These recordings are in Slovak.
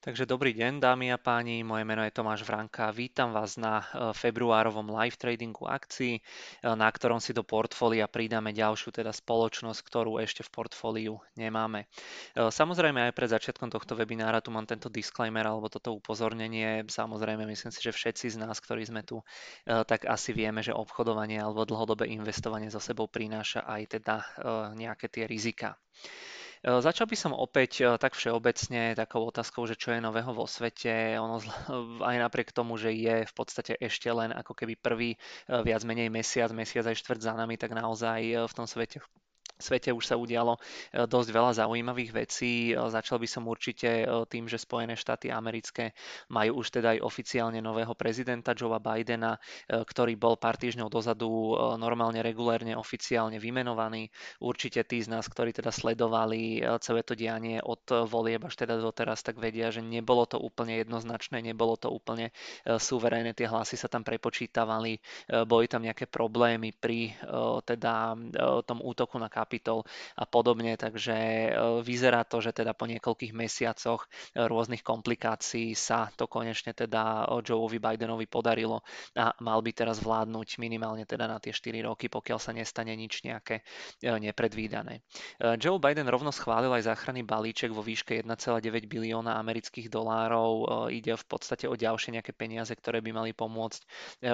Takže dobrý deň, dámy a páni, moje meno je Tomáš Vranka. Vítam vás na e, februárovom live tradingu akcií, e, na ktorom si do portfólia pridáme ďalšiu teda spoločnosť, ktorú ešte v portfóliu nemáme. E, samozrejme aj pred začiatkom tohto webinára tu mám tento disclaimer alebo toto upozornenie. Samozrejme myslím si, že všetci z nás, ktorí sme tu, tak asi vieme, že obchodovanie alebo dlhodobé investovanie so sebou prináša aj teda nejaké tie rizika. E, začal by som opäť e, tak všeobecne takou otázkou, že čo je nového vo svete. Ono aj napriek tomu, že je v podstate ešte len ako keby prvý e, viac menej mesiac, mesiac aj štvrť za nami, tak naozaj v tom svete svete už sa udialo e, dosť veľa zaujímavých vecí. E, začal by som určite e, tým, že Spojené štáty americké majú už teda aj oficiálne nového prezidenta Joea Bidena, ktorý bol pár týždňov dozadu normálne regulérne oficiálne vymenovaný. Určite tí z nás, ktorí teda sledovali celé to dianie od volieb až teda doteraz, tak vedia, že nebolo to úplne jednoznačné, nebolo to úplne suverénne, tie hlasy sa tam prepočítavali, boli tam nejaké problémy pri teda tom útoku na kap kapitol a podobne, takže e, vyzerá to, že teda po niekoľkých mesiacoch e, rôznych komplikácií sa to konečne teda Joeovi Bidenovi podarilo a mal by teraz vládnuť minimálne teda na tie 4 roky, pokiaľ sa nestane nič nejaké e, nepredvídané. Joe Biden rovno schválil aj záchranný balíček vo výške 1,9 bilióna amerických dolárov. Ide v podstate o ďalšie nejaké peniaze, ktoré by mali pomôcť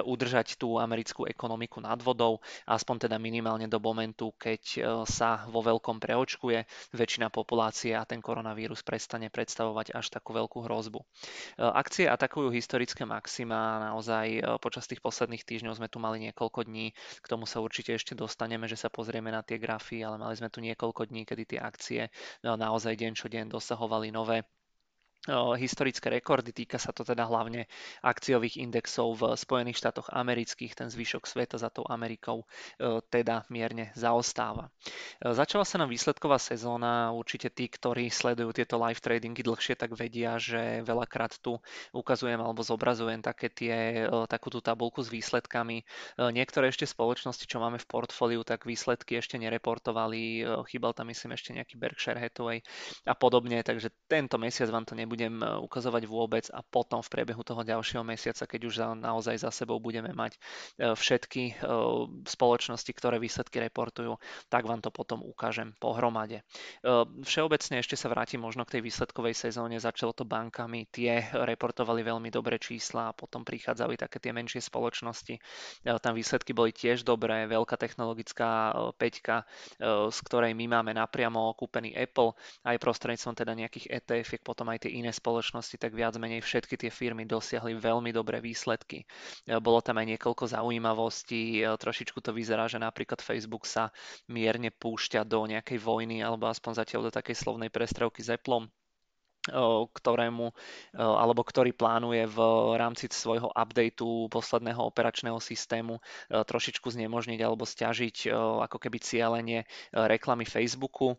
udržať tú americkú ekonomiku nad vodou, aspoň teda minimálne do momentu, keď sa vo veľkom preočkuje. Väčšina populácie a ten koronavírus prestane predstavovať až takú veľkú hrozbu. E, akcie atakujú historické maxima, naozaj e, počas tých posledných týždňov sme tu mali niekoľko dní, k tomu sa určite ešte dostaneme, že sa pozrieme na tie grafy, ale mali sme tu niekoľko dní, kedy tie akcie e, naozaj deň čo deň dosahovali nové historické rekordy. Týka sa to teda hlavne akciových indexov v Spojených štátoch amerických. Ten zvyšok sveta za tou Amerikou teda mierne zaostáva. Začala sa nám výsledková sezóna. Určite tí, ktorí sledujú tieto live tradingy dlhšie, tak vedia, že veľakrát tu ukazujem alebo zobrazujem také tie, takú tú tabulku s výsledkami. Niektoré ešte spoločnosti, čo máme v portfóliu, tak výsledky ešte nereportovali. Chýbal tam myslím ešte nejaký Berkshire Hathaway a podobne, takže tento mesiac vám to nebude nebudem e, ukazovať vôbec a potom v priebehu toho ďalšieho mesiaca, keď už naozaj za sebou budeme mať e, všetky e, spoločnosti, ktoré výsledky reportujú, tak vám to potom ukážem pohromade. Všeobecne ešte sa vrátim možno k tej výsledkovej sezóne, začalo to bankami, tie reportovali veľmi dobré čísla a potom prichádzali také tie menšie spoločnosti. Tam výsledky boli tiež dobré, veľká technologická peťka, z ktorej my máme napriamo kúpený Apple, aj prostredníctvom teda nejakých ETF, potom aj tie iné spoločnosti, tak viac menej všetky tie firmy dosiahli veľmi dobré výsledky. E, bolo tam aj niekoľko zaujímavostí, e, trošičku to vyzerá, že napríklad Facebook sa mierne púšťa do nejakej vojny alebo aspoň zatiaľ do takej slovnej prestrelky s Appleom ktorému, alebo ktorý plánuje v rámci svojho updateu posledného operačného systému trošičku znemožniť alebo stiažiť ako keby cieľenie reklamy Facebooku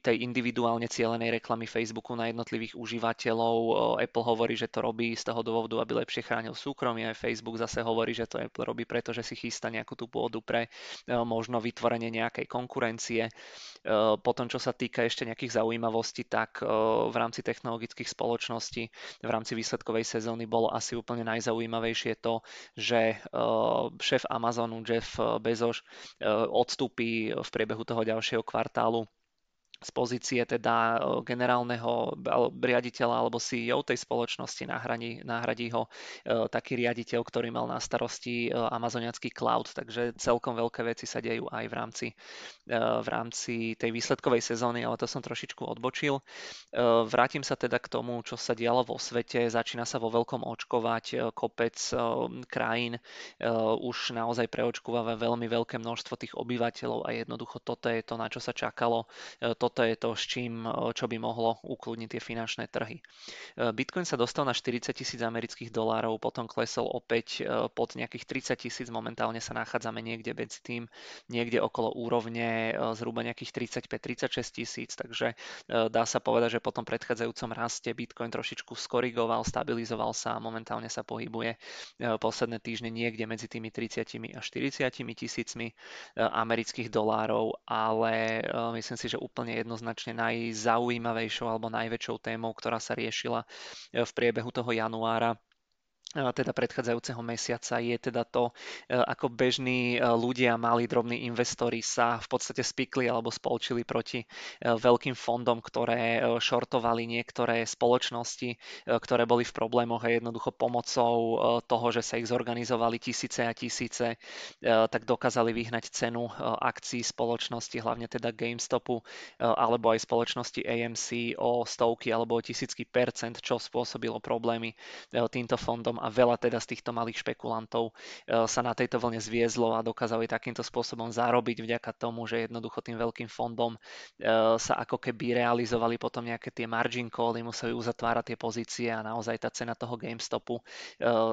tej individuálne cielenej reklamy Facebooku na jednotlivých užívateľov. Apple hovorí, že to robí z toho dôvodu, aby lepšie chránil súkromie. Facebook zase hovorí, že to Apple robí preto, že si chystá nejakú tú pôdu pre možno vytvorenie nejakej konkurencie. Potom, čo sa týka ešte nejakých zaujímavostí, tak v rámci technologických spoločností v rámci výsledkovej sezóny bolo asi úplne najzaujímavejšie to, že šéf Amazonu Jeff Bezos odstúpi v priebehu toho ďalšieho kvartálu kvartálu z pozície teda generálneho riaditeľa alebo CEO tej spoločnosti, nahradí, nahradí ho taký riaditeľ, ktorý mal na starosti amazoniacký cloud, takže celkom veľké veci sa dejú aj v rámci, v rámci tej výsledkovej sezóny, ale to som trošičku odbočil. Vrátim sa teda k tomu, čo sa dialo vo svete. Začína sa vo veľkom očkovať kopec krajín, už naozaj preočkováva veľmi veľké množstvo tých obyvateľov a jednoducho toto je to, na čo sa čakalo. To toto je to, s čím, čo by mohlo ukludniť tie finančné trhy. Bitcoin sa dostal na 40 tisíc amerických dolárov, potom klesol opäť pod nejakých 30 tisíc, momentálne sa nachádzame niekde medzi tým, niekde okolo úrovne zhruba nejakých 35-36 tisíc, takže dá sa povedať, že po tom predchádzajúcom raste Bitcoin trošičku skorigoval, stabilizoval sa a momentálne sa pohybuje posledné týždne niekde medzi tými 30 a 40 tisícmi amerických dolárov, ale myslím si, že úplne jednoznačne najzaujímavejšou alebo najväčšou témou, ktorá sa riešila v priebehu toho januára teda predchádzajúceho mesiaca je teda to, e, ako bežní e, ľudia, malí drobní investori sa v podstate spikli alebo spolčili proti e, veľkým fondom, ktoré šortovali niektoré spoločnosti, ktoré boli v problémoch a jednoducho pomocou toho, že sa ich zorganizovali tisíce a tisíce, tak dokázali vyhnať cenu akcií spoločnosti, hlavne teda GameStopu alebo aj spoločnosti AMC o stovky alebo o tisícky percent, čo spôsobilo problémy týmto fondom a veľa teda z týchto malých špekulantov e, sa na tejto vlne zviezlo a dokázali takýmto spôsobom zarobiť vďaka tomu, že jednoducho tým veľkým fondom e, sa ako keby realizovali potom nejaké tie margin cally, museli uzatvárať tie pozície a naozaj tá cena toho GameStopu e,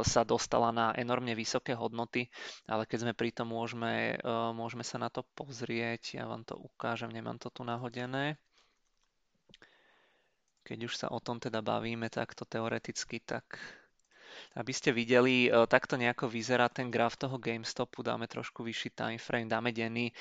sa dostala na enormne vysoké hodnoty, ale keď sme pri tom môžeme, môžeme sa na to pozrieť, ja vám to ukážem, nemám to tu nahodené. Keď už sa o tom teda bavíme takto teoreticky, tak aby ste videli, e, takto nejako vyzerá ten graf toho GameStopu, dáme trošku vyšší time frame, dáme denný. E,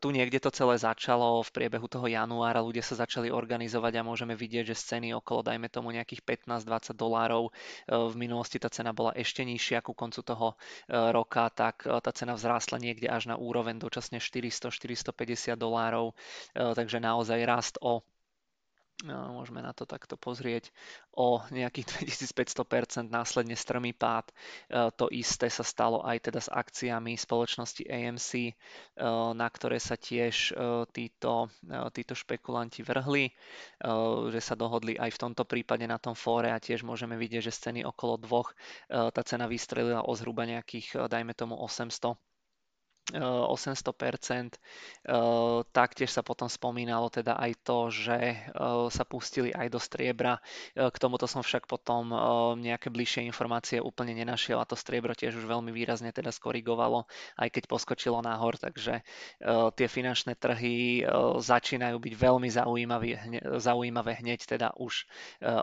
tu niekde to celé začalo v priebehu toho januára, ľudia sa začali organizovať a môžeme vidieť, že ceny okolo, dajme tomu nejakých 15-20 dolárov, e, v minulosti tá cena bola ešte nižšia ku koncu toho roka, tak tá cena vzrástla niekde až na úroveň dočasne 400-450 dolárov, takže naozaj rast o môžeme na to takto pozrieť, o nejakých 2500%, následne strmý pád. E, to isté sa stalo aj teda s akciami spoločnosti AMC, e, na ktoré sa tiež e, títo, títo špekulanti vrhli, že sa dohodli aj v tomto prípade na tom fóre a tiež môžeme vidieť, že z ceny okolo dvoch tá cena vystrelila o zhruba nejakých, dajme tomu 800 800%. Taktiež sa potom spomínalo teda aj to, že sa pustili aj do striebra. K tomuto som však potom nejaké bližšie informácie úplne nenašiel a to striebro tiež už veľmi výrazne teda skorigovalo, aj keď poskočilo nahor, takže tie finančné trhy začínajú byť veľmi zaujímavé, zaujímavé hneď teda už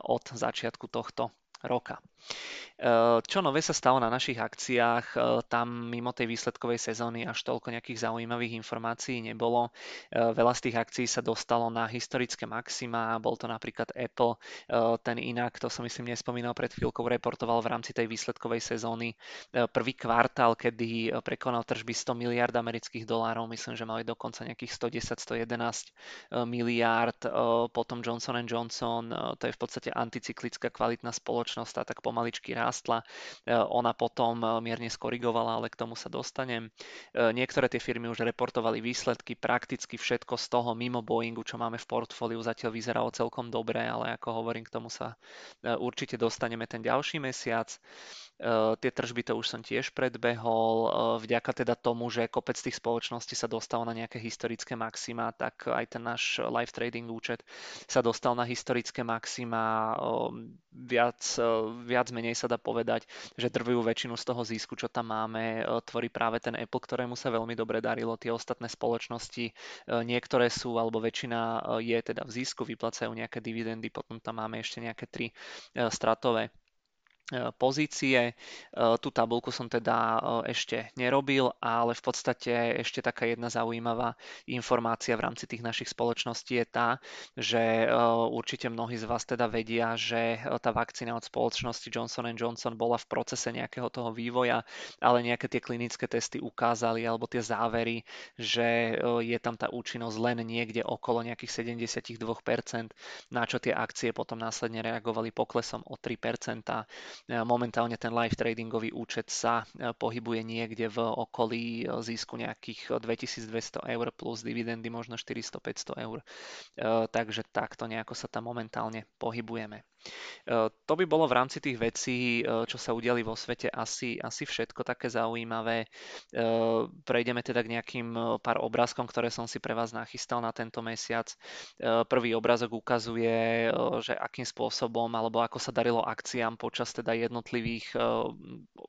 od začiatku tohto roka. Eh, čo nové sa stalo na našich akciách? Eh, tam mimo tej výsledkovej sezóny až toľko nejakých zaujímavých informácií nebolo. Eh, veľa z tých akcií sa dostalo na historické maxima, bol to napríklad Apple, ten inak, to som myslím nespomínal pred chvíľkou, reportoval v rámci tej výsledkovej sezóny. Prvý kvartál, kedy prekonal tržby 100 miliard amerických dolárov, myslím, že mali dokonca nejakých 110-111 miliard, potom Johnson Johnson, to je v podstate anticyklická kvalitná spoločnosť, tá tak pomaličky rád rástla. E, ona potom e, mierne skorigovala, ale k tomu sa dostanem. E, niektoré tie firmy už reportovali výsledky, prakticky všetko z toho mimo Boeingu, čo máme v portfóliu, zatiaľ vyzeralo celkom dobre, ale ako hovorím, k tomu sa určite dostaneme ten ďalší mesiac. Tie tržby to už som tiež predbehol. Vďaka teda tomu, že kopec tých spoločností sa dostal na nejaké historické maxima, tak aj ten náš live trading účet sa dostal na historické maxima. Viac, viac menej sa dá povedať, že drvujú väčšinu z toho zisku, čo tam máme, tvorí práve ten Apple, ktorému sa veľmi dobre darilo. Tie ostatné spoločnosti, niektoré sú, alebo väčšina je teda v zisku, vyplacajú nejaké dividendy, potom tam máme ešte nejaké tri stratové pozície. E, tú tabulku som teda e, ešte nerobil, ale v podstate ešte taká jedna zaujímavá informácia v rámci tých našich spoločností je tá, že určite mnohí z vás teda vedia, že tá vakcína od spoločnosti Johnson Johnson bola v procese nejakého toho vývoja, ale nejaké tie klinické testy ukázali alebo tie závery, že je tam tá účinnosť len niekde okolo nejakých 72%, na čo tie akcie potom následne reagovali poklesom o 3%. E, momentálne ten live tradingový účet sa e, pohybuje niekde v okolí e, zisku nejakých 2200 eur plus dividendy možno 400-500 eur. Takže takto nejako sa tam momentálne pohybujeme. To by bolo v rámci tých vecí, čo sa udiali vo svete, asi, asi všetko také zaujímavé. Prejdeme teda k nejakým pár obrázkom, ktoré som si pre vás nachystal na tento mesiac. Prvý obrázok ukazuje, že akým spôsobom alebo ako sa darilo akciám počas teda jednotlivých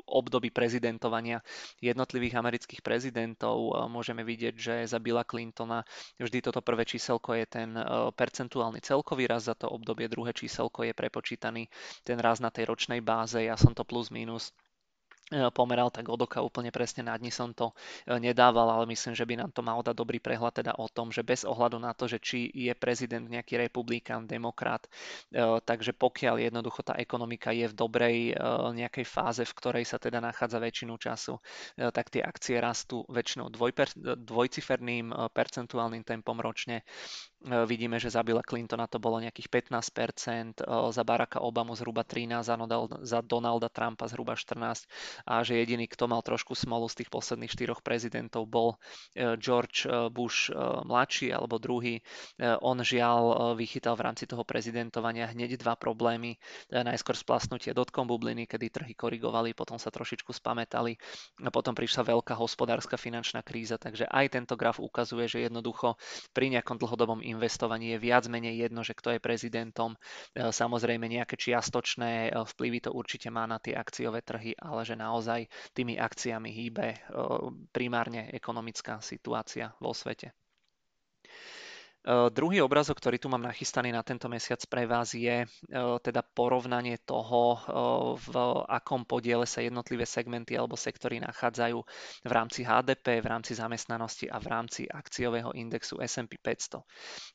období prezidentovania jednotlivých amerických prezidentov. Môžeme vidieť, že za Billa Clintona vždy toto prvé číselko je ten percentuálny celkový raz za to obdobie, druhé číselko je prepočítaný ten raz na tej ročnej báze, ja som to plus minus pomeral, tak odoka úplne presne na dni som to e, nedával, ale myslím, že by nám to mal dať dobrý prehľad teda o tom, že bez ohľadu na to, že či je prezident nejaký republikán, demokrat, e, takže pokiaľ jednoducho tá ekonomika je v dobrej nejakej fáze, v ktorej sa teda nachádza väčšinu času, tak tie akcie rastú väčšinou dvojciferným percentuálnym tempom ročne. E, vidíme, že za Billa Clintona to bolo nejakých 15%, e, za Baracka Obamu zhruba 13%, za Donalda Trumpa zhruba 14% a že jediný, kto mal trošku smolu z tých posledných štyroch prezidentov bol e, George Bush mladší alebo druhý. On žiaľ vychytal v rámci toho prezidentovania hneď dva problémy. Najskôr splasnutie dotkom bubliny, kedy trhy korigovali, potom sa trošičku spametali a potom prišla veľká hospodárska finančná kríza, takže aj tento graf ukazuje, že jednoducho pri nejakom dlhodobom investovaní je viac menej jedno, že kto je prezidentom. E, samozrejme nejaké čiastočné e, vplyvy to určite má na tie akciové trhy, ale že naozaj tými akciami hýbe e, primárne ekonomická situácia vo svete. Druhý obrazok, ktorý tu mám nachystaný na tento mesiac pre vás je teda porovnanie toho, v akom podiele sa jednotlivé segmenty alebo sektory nachádzajú v rámci HDP, v rámci zamestnanosti a v rámci akciového indexu S&P 500.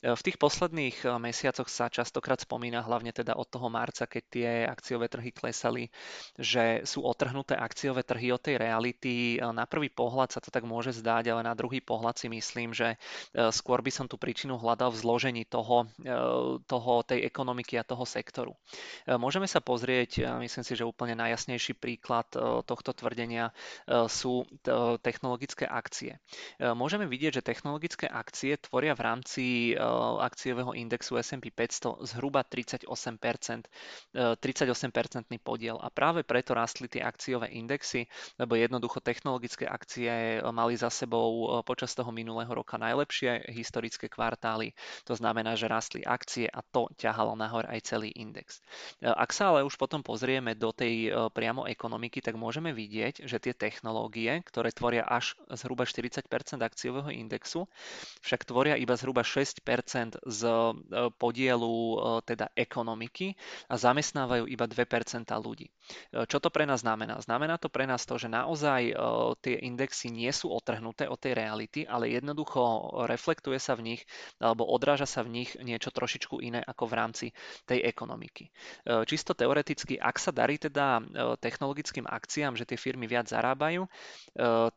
V tých posledných mesiacoch sa častokrát spomína, hlavne teda od toho marca, keď tie akciové trhy klesali, že sú otrhnuté akciové trhy od tej reality. Na prvý pohľad sa to tak môže zdať, ale na druhý pohľad si myslím, že skôr by som tú príčinu hľadal v zložení toho, e, toho, tej ekonomiky a toho sektoru. E, môžeme sa pozrieť, myslím si, že úplne najjasnejší príklad e, tohto tvrdenia sú technologické akcie. Môžeme vidieť, že technologické akcie tvoria v rámci akciového indexu S&P 500 zhruba 38%, 38% podiel a práve preto rastli tie akciové indexy, lebo jednoducho technologické akcie mali za sebou počas toho minulého roka najlepšie historické kvartály kvartály. To znamená, že rastli akcie a to ťahalo nahor aj celý index. E, ak sa ale už potom pozrieme do tej e, priamo ekonomiky, tak môžeme vidieť, že tie technológie, ktoré tvoria až zhruba 40% akciového indexu, však tvoria iba zhruba 6% z e, podielu teda ekonomiky a zamestnávajú iba 2% ľudí. Čo to pre nás znamená? Znamená to pre nás to, že naozaj tie indexy nie sú otrhnuté od tej reality, ale jednoducho reflektuje sa v nich alebo odráža sa v nich niečo trošičku iné ako v rámci tej ekonomiky. E, čisto teoreticky, ak sa darí teda e, technologickým akciám, že tie firmy viac zarábajú, e,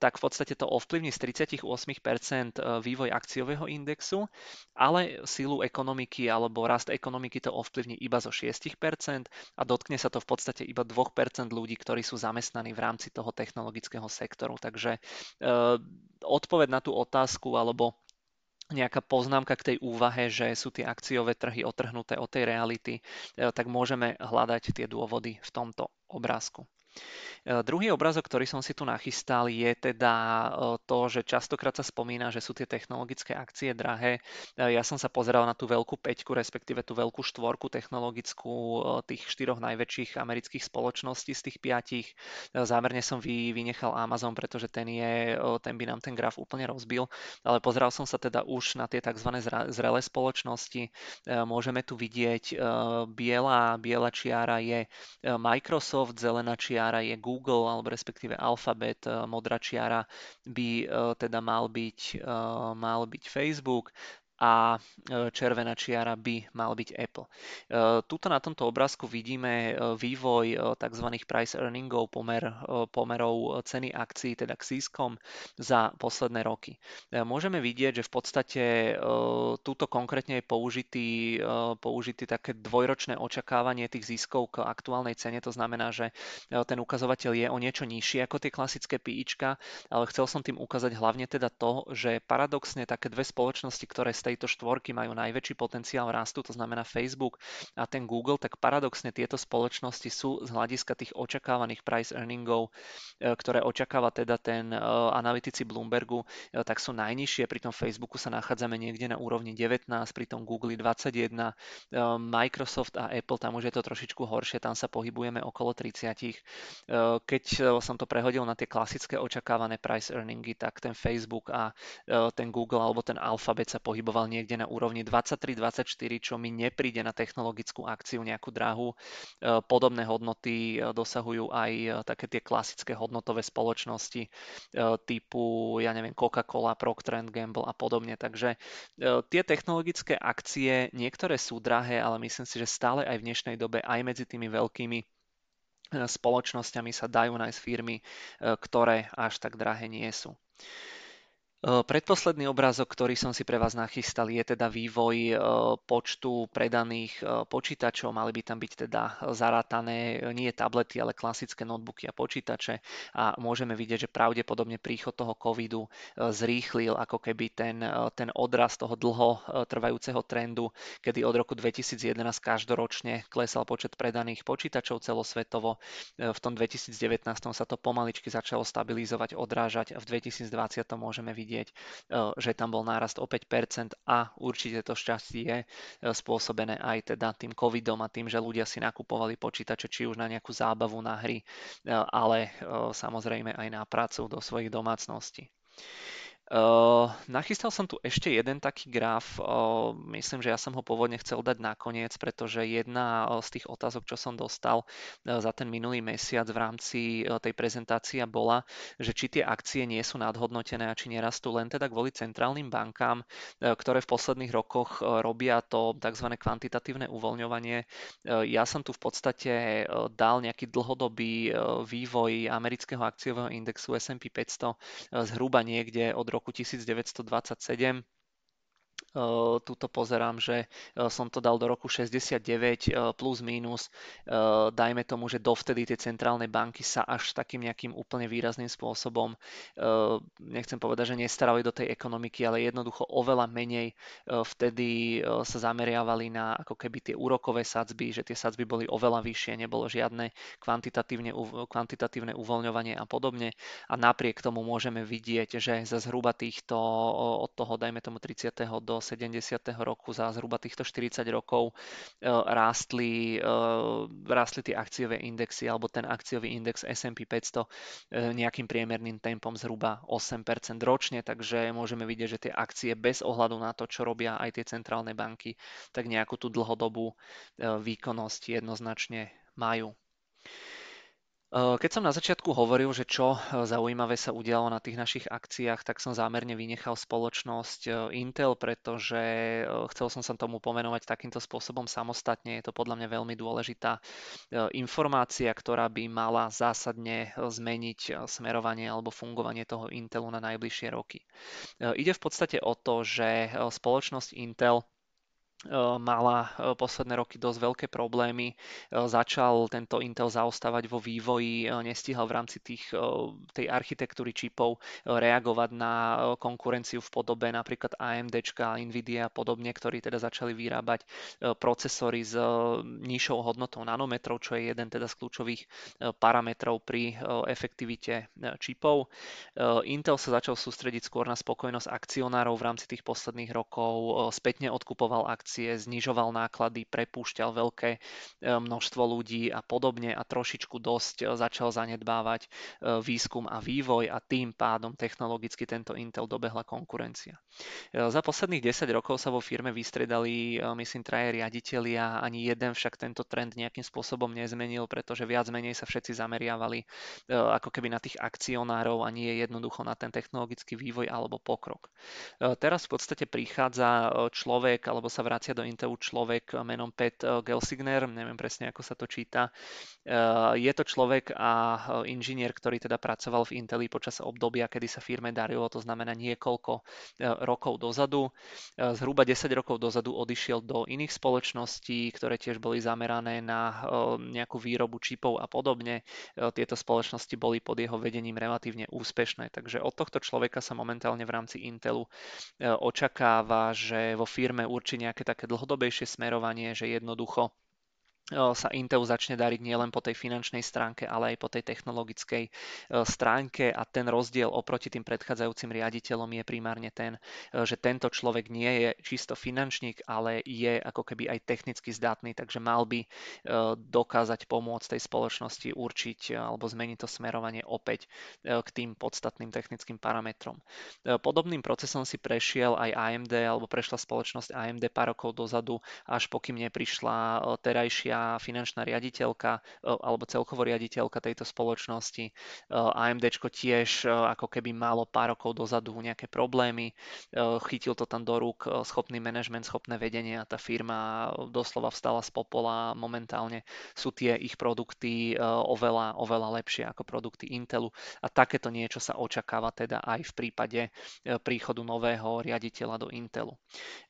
tak v podstate to ovplyvní z 38% vývoj akciového indexu, ale sílu ekonomiky alebo rast ekonomiky to ovplyvní iba zo 6% a dotkne sa to v podstate iba 2% ľudí, ktorí sú zamestnaní v rámci toho technologického sektoru. Takže odpoveď na tú otázku alebo nejaká poznámka k tej úvahe, že sú tie akciové trhy otrhnuté od tej reality, eh, tak môžeme hľadať tie dôvody v tomto obrázku. E, druhý obrazok, ktorý som si tu nachystal, je teda e, to, že častokrát sa spomína, že sú tie technologické akcie drahé. E, ja som sa pozeral na tú veľkú peťku, respektíve tú veľkú štvorku technologickú tých štyroch najväčších amerických spoločností z tých piatich. Zámerne som vy, vynechal Amazon, pretože ten, je, ten by nám ten graf úplne rozbil, ale pozeral som sa teda už na tie tzv. zrelé spoločnosti. Môžeme tu vidieť biela, biela čiara je Microsoft, zelená čiara je Google, Google alebo respektíve Alphabet, eh, modrá čiara by eh, teda mal byť, eh, mal byť Facebook, a e, červená čiara by mal byť Apple. E, tuto na tomto obrázku vidíme e, vývoj tzv. price earningov, pomer, pomerov ceny akcií, teda k sískom za posledné roky. Môžeme vidieť, že v podstate túto konkrétne je použitý, použitý také dvojročné očakávanie tých ziskov k aktuálnej cene. To znamená, že ten ukazovateľ je o niečo nižší ako tie klasické PIčka, ale chcel som tým ukázať hlavne teda to, že paradoxne také dve spoločnosti, ktoré z tejto štvorky majú najväčší potenciál rastu, to znamená Facebook a ten Google, tak paradoxne tieto spoločnosti sú z hľadiska tých očakávaných price earningov, e, ktoré očakáva teda ten e, analytici Bloombergu, e, tak sú najnižšie. Pri tom Facebooku sa nachádzame niekde na úrovni 19, pri tom Google 21, Microsoft a Apple, tam už je to trošičku horšie, tam sa pohybujeme okolo 30. Keď som to prehodil na tie klasické očakávané price earningy, tak ten Facebook a ten Google alebo ten Alphabet sa pohyboval pohyboval niekde na úrovni 23-24, čo mi nepríde na technologickú akciu nejakú drahu. Podobné hodnoty dosahujú aj také tie klasické hodnotové spoločnosti typu, ja neviem, Coca-Cola, Procter Gamble a podobne. Takže tie technologické akcie, niektoré sú drahé, ale myslím si, že stále aj v dnešnej dobe, aj medzi tými veľkými spoločnosťami sa dajú nájsť firmy, ktoré až tak drahé nie sú. Predposledný obrázok, ktorý som si pre vás nachystal, je teda vývoj počtu predaných počítačov. Mali by tam byť teda zarátané nie tablety, ale klasické notebooky a počítače. A môžeme vidieť, že pravdepodobne príchod toho covidu zrýchlil ako keby ten, ten odraz toho dlho trvajúceho trendu, kedy od roku 2011 každoročne klesal počet predaných počítačov celosvetovo. V tom 2019 sa to pomaličky začalo stabilizovať, odrážať a v 2020 môžeme vidieť vidieť, eh, že tam bol nárast o 5% a určite to šťastie je eh, spôsobené aj teda tým covidom a tým, že ľudia si nakupovali počítače či už na nejakú zábavu na hry, eh, ale samozrejme aj na prácu do svojich domácností. Uh, nachystal som tu ešte jeden taký graf, uh, myslím, že ja som ho pôvodne chcel dať nakoniec, pretože jedna z tých otázok, čo som dostal uh, za ten minulý mesiac v rámci tej prezentácie bola, že či tie akcie nie sú nadhodnotené a či nerastú len teda kvôli centrálnym bankám, ktoré v posledných rokoch robia to tzv. kvantitatívne uvoľňovanie. Ja som tu v podstate dal nejaký dlhodobý vývoj amerického akciového indexu S&P 500 zhruba niekde od roku roku 1927 Tuto pozerám, že som to dal do roku 69 plus minus. Dajme tomu, že dovtedy tie centrálne banky sa až takým nejakým úplne výrazným spôsobom, nechcem povedať, že nestarali do tej ekonomiky, ale jednoducho oveľa menej vtedy sa zameriavali na ako keby tie úrokové sadzby, že tie sadzby boli oveľa vyššie, nebolo žiadne kvantitatívne, kvantitatívne uvoľňovanie a podobne. A napriek tomu môžeme vidieť, že za zhruba týchto od toho, dajme tomu 30. do 70. roku za zhruba týchto 40 rokov e, rástli, e, rástli tie akciové indexy alebo ten akciový index S&P 500 e, nejakým priemerným tempom zhruba 8% ročne, takže môžeme vidieť, že tie akcie bez ohľadu na to, čo robia aj tie centrálne banky, tak nejakú tú dlhodobú výkonnosť jednoznačne majú. Eh, keď som na začiatku hovoril, že čo eh, zaujímavé sa udialo na tých našich akciách, tak som zámerne vynechal spoločnosť eh, Intel, pretože chcel som sa tomu pomenovať takýmto spôsobom samostatne. Je to podľa mňa veľmi dôležitá informácia, ktorá by mala zásadne zmeniť smerovanie alebo fungovanie toho Intelu na najbližšie roky. Ide v podstate o to, že spoločnosť Intel mala posledné roky dosť veľké problémy. Začal tento Intel zaostávať vo vývoji, nestíhal v rámci tých, tej architektúry čipov reagovať na konkurenciu v podobe napríklad AMD, Nvidia a podobne, ktorí teda začali vyrábať procesory s nižšou hodnotou nanometrov, čo je jeden teda z kľúčových parametrov pri efektivite čipov. Intel sa začal sústrediť skôr na spokojnosť akcionárov v rámci tých posledných rokov, spätne odkupoval akcie akcie, znižoval náklady, prepúšťal veľké e, množstvo ľudí a podobne a trošičku dosť e, začal zanedbávať e, výskum a vývoj a tým pádom technologicky tento Intel dobehla konkurencia. Za posledných 10 rokov sa vo firme vystredali, myslím, traje riaditeľia, ani jeden však tento trend nejakým spôsobom nezmenil, pretože viac menej sa všetci zameriavali ako keby na tých akcionárov a nie jednoducho na ten technologický vývoj alebo pokrok. Teraz v podstate prichádza človek alebo sa vráti vracia do Intelu človek menom Pat eh, Gelsigner, neviem presne ako sa to číta. Eh, je to človek a eh, inžinier, ktorý teda pracoval v Inteli počas obdobia, kedy sa firme darilo, to znamená niekoľko rokov dozadu. Zhruba 10 rokov dozadu odišiel do iných spoločností, ktoré tiež boli zamerané na nejakú výrobu čipov a podobne. Tieto spoločnosti boli pod jeho vedením relatívne úspešné, takže od tohto človeka sa momentálne v rámci Intelu očakáva, že vo firme určí nejaké také dlhodobejšie smerovanie, že jednoducho sa Intelu začne dariť nielen po tej finančnej stránke, ale aj po tej technologickej stránke a ten rozdiel oproti tým predchádzajúcim riaditeľom je primárne ten, že tento človek nie je čisto finančník, ale je ako keby aj technicky zdatný, takže mal by dokázať pomôcť tej spoločnosti určiť alebo zmeniť to smerovanie opäť k tým podstatným technickým parametrom. Podobným procesom si prešiel aj AMD alebo prešla spoločnosť AMD pár rokov dozadu, až pokým neprišla terajšia finančná riaditeľka e, alebo celkovo riaditeľka tejto spoločnosti. E, AMD tiež e, ako keby malo pár rokov dozadu nejaké problémy, chytil to tam do rúk schopný manažment, schopné vedenie a tá firma doslova vstala z popola. Momentálne sú tie ich produkty oveľa, oveľa lepšie ako produkty Intelu a takéto niečo sa očakáva teda aj v prípade príchodu nového riaditeľa do Intelu.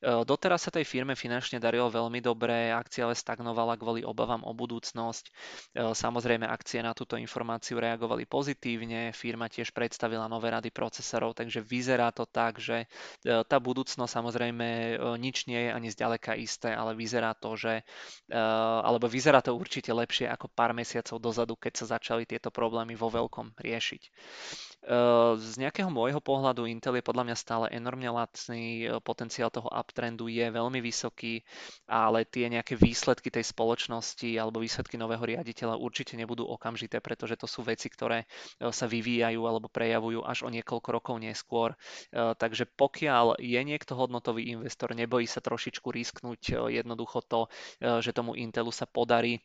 Doteraz sa tej firme finančne darilo veľmi dobre, akcia ale stagnovala kvôli kvôli obavám o budúcnosť. E, samozrejme, akcie na túto informáciu reagovali pozitívne, firma tiež predstavila nové rady procesorov, takže vyzerá to tak, že e, tá budúcnosť samozrejme e, nič nie je ani zďaleka isté, ale vyzerá to, že alebo vyzerá to určite lepšie ako pár mesiacov dozadu, keď sa začali tieto problémy vo veľkom riešiť. Z nejakého môjho pohľadu Intel je podľa mňa stále enormne lacný, potenciál toho uptrendu je veľmi vysoký, ale tie nejaké výsledky tej spoločnosti alebo výsledky nového riaditeľa určite nebudú okamžité, pretože to sú veci, ktoré sa vyvíjajú alebo prejavujú až o niekoľko rokov neskôr. Takže pokiaľ je niekto hodnotový investor, nebojí sa trošičku risknúť jednoducho to, že tomu Intelu sa podarí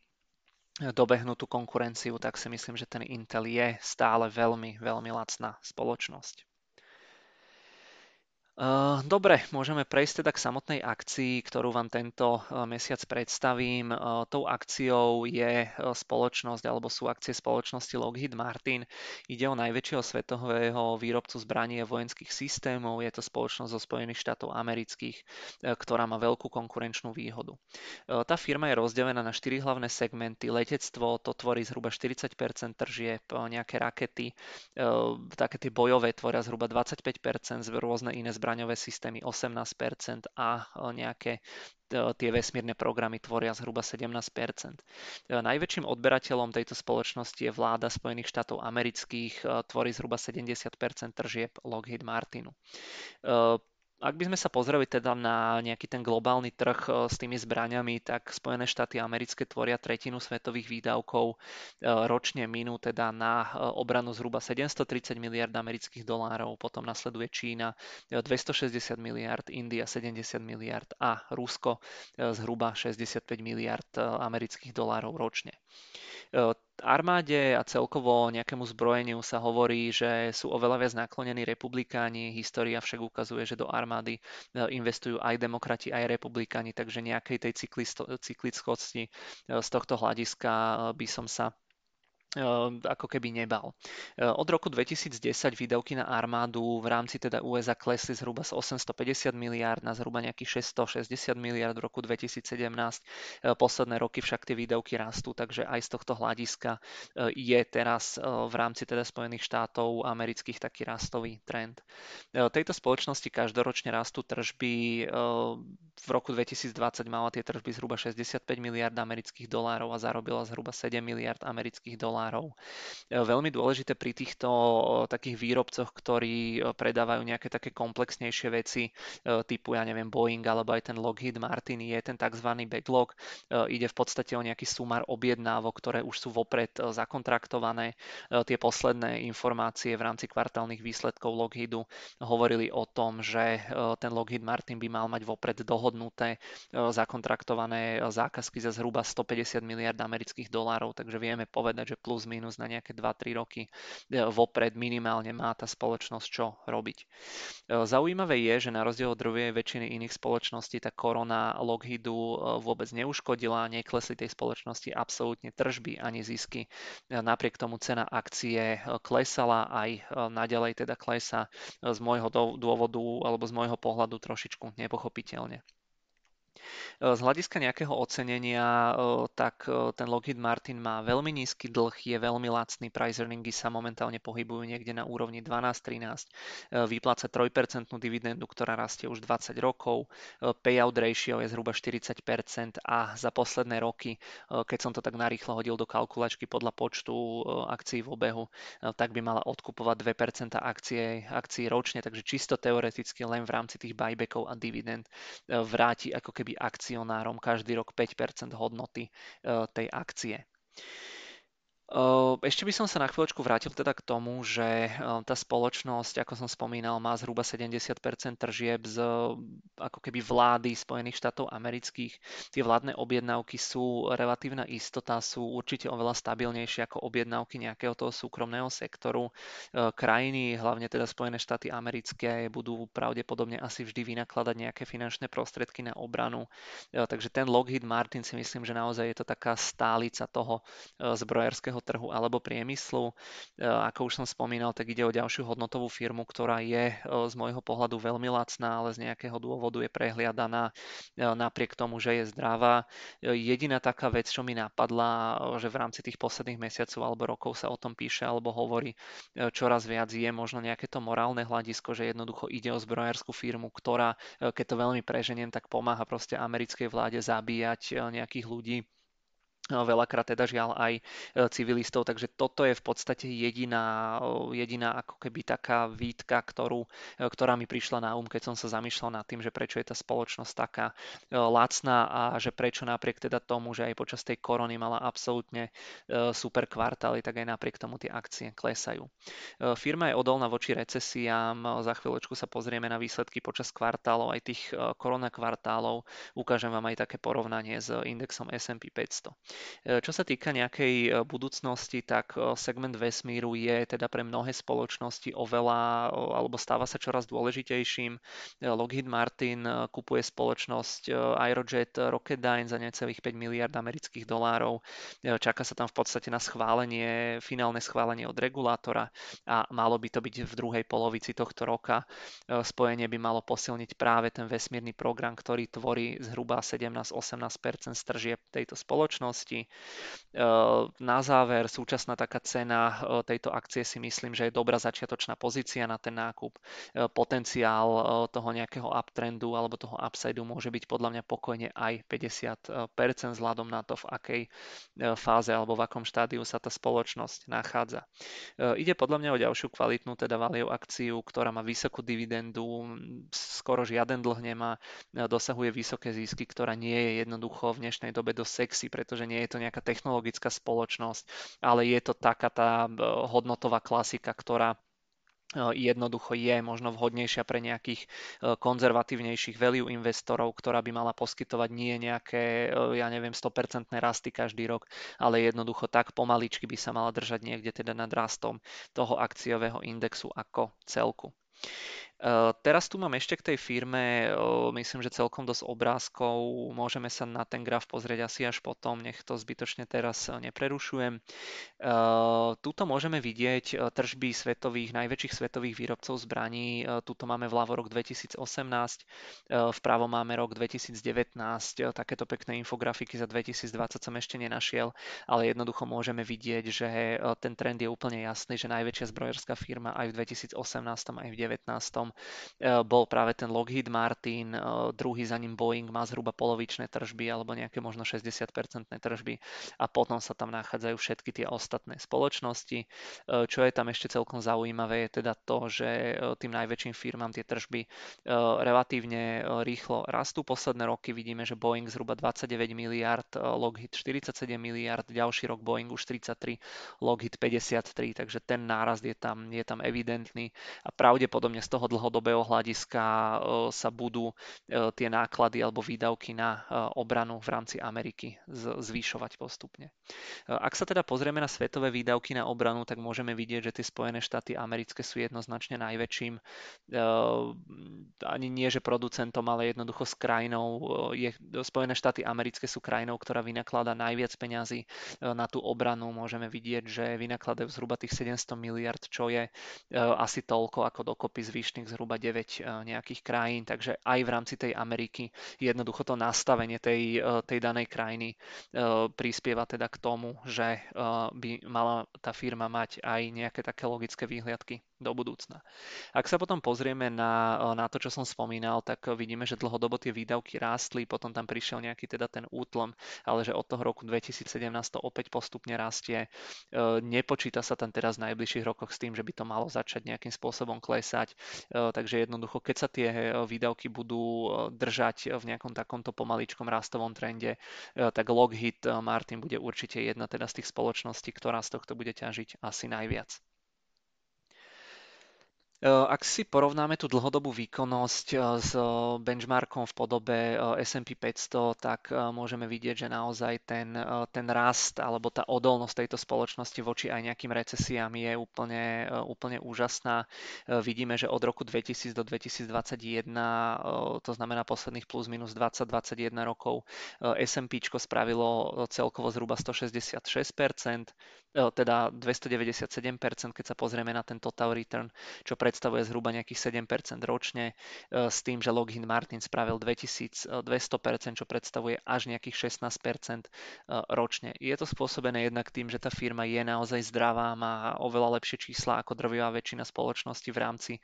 dobehnú tú konkurenciu, tak si myslím, že ten Intel je stále veľmi, veľmi lacná spoločnosť. Eh, dobre, môžeme prejsť teda k samotnej akcii, ktorú vám tento eh, mesiac predstavím. Eh, tou akciou je spoločnosť, alebo sú akcie spoločnosti Lockheed Martin. Ide o najväčšieho svetového výrobcu zbraní a vojenských systémov. Je to spoločnosť zo Spojených štátov amerických, ktorá má veľkú konkurenčnú výhodu. Tá firma je rozdelená na štyri hlavné segmenty. Letectvo to tvorí zhruba 40 tržieb, nejaké rakety, také tie bojové tvoria zhruba 25 rôzne iné zbraní zbraňové systémy 18% a nejaké tie vesmírne programy tvoria zhruba 17% Najväčším odberateľom tejto spoločnosti je vláda Spojených štátov amerických, tvorí zhruba 70% tržieb Lockheed Martinu. Ak by sme sa pozreli teda na nejaký ten globálny trh e, s tými zbraňami, tak Spojené štáty americké tvoria tretinu svetových výdavkov e, ročne minú teda na e, obranu zhruba 730 miliard amerických dolárov, potom nasleduje Čína 260 miliard, India 70 miliard a Rusko zhruba 65 miliard amerických dolárov ročne armáde a celkovo nejakému zbrojeniu sa hovorí, že sú oveľa viac naklonení republikáni. História však ukazuje, že do armády e, investujú aj demokrati, aj republikáni, takže nejakej tej cyklickosti e, z tohto hľadiska e, by som sa ako keby nebal. Ehm, od roku 2010 výdavky na armádu v rámci teda USA klesli zhruba z 850 miliárd na zhruba nejakých 660 miliárd v roku 2017. Ehm, posledné roky však tie výdavky rastú, takže aj z tohto hľadiska je teraz v rámci teda Spojených štátov amerických taký rastový trend. Tejto spoločnosti každoročne rastú tržby. V roku 2020 mala tie tržby zhruba 65 miliard amerických dolárov a zarobila zhruba 7 miliard amerických dolárov dolárov. E, veľmi dôležité pri týchto takých výrobcoch, ktorí predávajú nejaké také komplexnejšie veci typu, ja neviem, Boeing alebo aj ten Lockheed Martin je ten tzv. backlog. E, ide v podstate o nejaký sumár objednávok, ktoré už sú vopred e, zakontraktované. Tie posledné informácie v rámci kvartálnych výsledkov Lockheedu hovorili o tom, že ten Lockheed Martin by mal mať vopred dohodnuté zakontraktované zákazky za zhruba 150 miliard amerických dolárov, takže vieme povedať, že plus plus minus na nejaké 2-3 roky e, vopred minimálne má tá spoločnosť čo robiť. E, zaujímavé je, že na rozdiel od druhej väčšiny iných spoločností tá korona Lockheedu e, vôbec neuškodila, neklesli tej spoločnosti absolútne tržby ani zisky. Napriek tomu cena akcie klesala aj naďalej teda klesa z môjho dôvodu alebo z môjho pohľadu trošičku nepochopiteľne. Z hľadiska nejakého ocenenia, tak ten Lockheed Martin má veľmi nízky dlh, je veľmi lacný, price earningy sa momentálne pohybujú niekde na úrovni 12-13, vypláca 3% dividendu, ktorá rastie už 20 rokov, payout ratio je zhruba 40% a za posledné roky, keď som to tak narýchlo hodil do kalkulačky podľa počtu akcií v obehu, tak by mala odkupovať 2% akcie, akcií ročne, takže čisto teoreticky len v rámci tých buybackov a dividend vráti ako keby akcionárom každý rok 5% hodnoty eh, tej akcie. Ešte by som sa na chvíľočku vrátil teda k tomu, že tá spoločnosť, ako som spomínal, má zhruba 70% tržieb z ako keby vlády Spojených štátov amerických. Tie vládne objednávky sú relatívna istota, sú určite oveľa stabilnejšie ako objednávky nejakého toho súkromného sektoru. Krajiny, hlavne teda Spojené štáty americké, budú pravdepodobne asi vždy vynakladať nejaké finančné prostriedky na obranu. Takže ten Lockheed Martin si myslím, že naozaj je to taká stálica toho zbrojárskeho pracovného trhu alebo priemyslu. E, ako už som spomínal, tak ide o ďalšiu hodnotovú firmu, ktorá je e, z môjho pohľadu veľmi lacná, ale z nejakého dôvodu je prehliadaná e, napriek tomu, že je zdravá. Jediná taká vec, čo mi napadla, že v rámci tých posledných mesiacov alebo rokov sa o tom píše alebo hovorí čoraz viac, je možno nejaké to morálne hľadisko, že jednoducho ide o zbrojárskú firmu, ktorá, keď to veľmi preženiem, tak pomáha proste americkej vláde zabíjať nejakých ľudí veľakrát teda žiaľ aj e, civilistov, takže toto je v podstate jediná, jediná ako keby taká výtka, ktorú, e, ktorá mi prišla na um, keď som sa zamýšľal nad tým, že prečo je tá spoločnosť taká e, lacná a že prečo napriek teda tomu, že aj počas tej korony mala absolútne super kvartály, tak aj napriek tomu tie akcie klesajú. Firma je odolná voči recesiám, za chvíľočku sa pozrieme na výsledky počas kvartálov, aj tých korona kvartálov, ukážem vám aj také porovnanie s indexom S&P 500. E, čo sa týka nejakej e, budúcnosti, tak e, segment vesmíru je teda pre mnohé spoločnosti oveľa, alebo stáva sa čoraz dôležitejším. Lockheed Martin kupuje spoločnosť Aerojet Rocketdyne za necelých 5 miliard amerických dolárov. Čaká sa tam v podstate na schválenie, finálne schválenie od regulátora a malo by to byť v druhej polovici tohto roka. Spojenie by malo posilniť práve ten vesmírny program, ktorý tvorí zhruba 17-18% stržieb tejto spoločnosti spoločnosti. Na záver, súčasná taká cena tejto akcie si myslím, že je dobrá začiatočná pozícia na ten nákup. Potenciál toho nejakého uptrendu alebo toho upsideu môže byť podľa mňa pokojne aj 50% vzhľadom na to, v akej fáze alebo v akom štádiu sa tá spoločnosť nachádza. Ide podľa mňa o ďalšiu kvalitnú, teda value akciu, ktorá má vysokú dividendu, skoro žiaden dlh nemá, dosahuje vysoké zisky, ktorá nie je jednoducho v dnešnej dobe dosť sexy, pretože nie nie je to nejaká technologická spoločnosť, ale je to taká tá e, hodnotová klasika, ktorá e, jednoducho je možno vhodnejšia pre nejakých e, konzervatívnejších value investorov, ktorá by mala poskytovať nie nejaké, ja neviem, 100% rasty každý rok, ale jednoducho tak pomaličky by sa mala držať niekde teda nad rastom toho akciového indexu ako celku. Teraz tu mám ešte k tej firme, myslím, že celkom dosť obrázkov. Môžeme sa na ten graf pozrieť asi až potom, nech to zbytočne teraz neprerušujem. Tuto môžeme vidieť tržby svetových, najväčších svetových výrobcov zbraní. Tuto máme vľavo rok 2018, vpravo máme rok 2019. Takéto pekné infografiky za 2020 som ešte nenašiel, ale jednoducho môžeme vidieť, že ten trend je úplne jasný, že najväčšia zbrojerská firma aj v 2018, aj v 2019 Eh, bol práve ten Lockheed Martin, eh, druhý za ním Boeing má zhruba polovičné tržby alebo nejaké možno 60-percentné tržby a potom sa tam nachádzajú všetky tie ostatné spoločnosti. Eh, čo je tam ešte celkom zaujímavé je teda to, že tým najväčším firmám tie tržby relatívne rýchlo rastú. Posledné roky vidíme, že Boeing zhruba 29 miliard, Lockheed 47 miliard, ďalší rok Boeing už 33, Lockheed 53, takže ten nárast je tam, je tam evidentný a pravdepodobne z toho dlhodobého hľadiska e, sa budú e, tie náklady alebo výdavky na e, obranu v rámci Ameriky zvýšovať postupne. Ak sa teda pozrieme na svetové výdavky na obranu, tak môžeme vidieť, že tie Spojené štáty americké sú jednoznačne najväčším, ani nie že producentom, ale jednoducho s krajinou, je, Spojené štáty americké sú krajinou, ktorá vynaklada najviac peňazí na tú obranu. Môžeme vidieť, že vynakladajú zhruba tých 700 miliard, čo je asi toľko, ako dokopy dokopy zvyšných zhruba 9 nejakých krajín, takže aj v rámci tej Ameriky jednoducho to nastavenie tej, tej danej krajiny prispieva teda k tomu, že by mala tá firma mať aj nejaké také logické výhliadky do budúcna. Ak sa potom pozrieme na, na to, čo som spomínal, tak vidíme, že dlhodobo tie výdavky rástli, potom tam prišiel nejaký teda ten útlom, ale že od toho roku 2017 to opäť postupne rastie. E, nepočíta sa tam teraz v najbližších rokoch s tým, že by to malo začať nejakým spôsobom klesať, e, takže jednoducho, keď sa tie výdavky budú držať v nejakom takomto pomaličkom rastovom trende, tak Lockheed Martin bude určite jedna teda z tých spoločností, ktorá z tohto bude ťažiť asi najviac. E, ak si porovnáme tú dlhodobú výkonnosť e, s benchmarkom v podobe e, S&P 500, tak môžeme vidieť, že naozaj ten, ten rast alebo tá odolnosť tejto spoločnosti voči aj nejakým recesiám je úplne, úplne úžasná. Vidíme, že od roku 2000 do 2021, to znamená posledných plus minus 20-21 rokov, S&P spravilo celkovo zhruba 166%, teda 297%, keď sa pozrieme na ten total return, čo predstavuje zhruba nejakých 7% ročne, e, s tým, že Lockheed Martin spravil 2200%, čo predstavuje až nejakých 16% e, ročne. Je to spôsobené jednak tým, že tá firma je naozaj zdravá, má oveľa lepšie čísla ako drvivá väčšina spoločnosti v rámci e,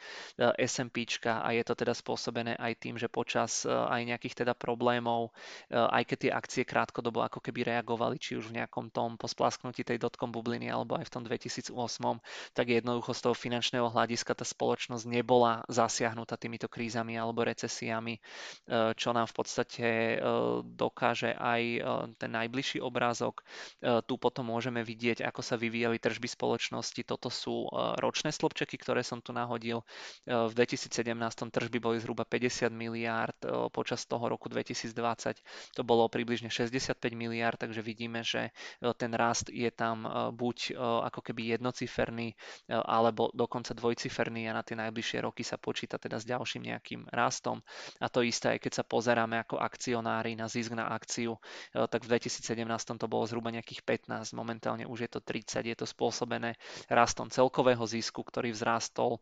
S&P a je to teda spôsobené aj tým, že počas aj nejakých teda problémov, aj keď tie akcie krátkodobo ako keby reagovali, či už v nejakom tom po splasknutí tej dotkom bubliny alebo aj v tom 2008, tak jednoducho z toho finančného hľadiska tá spoločnosť nebola zasiahnutá týmito krízami alebo recesiami, e, čo nám v podstate e, dokáže aj e, ten najbližší obrázok. Tu potom môžeme vidieť, ako sa vyvíjali tržby spoločnosti. Toto sú ročné slobčeky, ktoré som tu nahodil. V 2017 tržby boli zhruba 50 miliárd, počas toho roku 2020 to bolo približne 65 miliárd, takže vidíme, že ten rast je tam buď ako keby jednociferný, alebo dokonca dvojciferný a na tie najbližšie roky sa počíta teda s ďalším nejakým rastom. A to isté, aj keď sa pozeráme ako akcionári na zisk na akciu, e, tak v 2017 to bolo zhruba nejakých 15, momentálne už je to 30, je to spôsobené rastom celkového zisku, ktorý vzrástol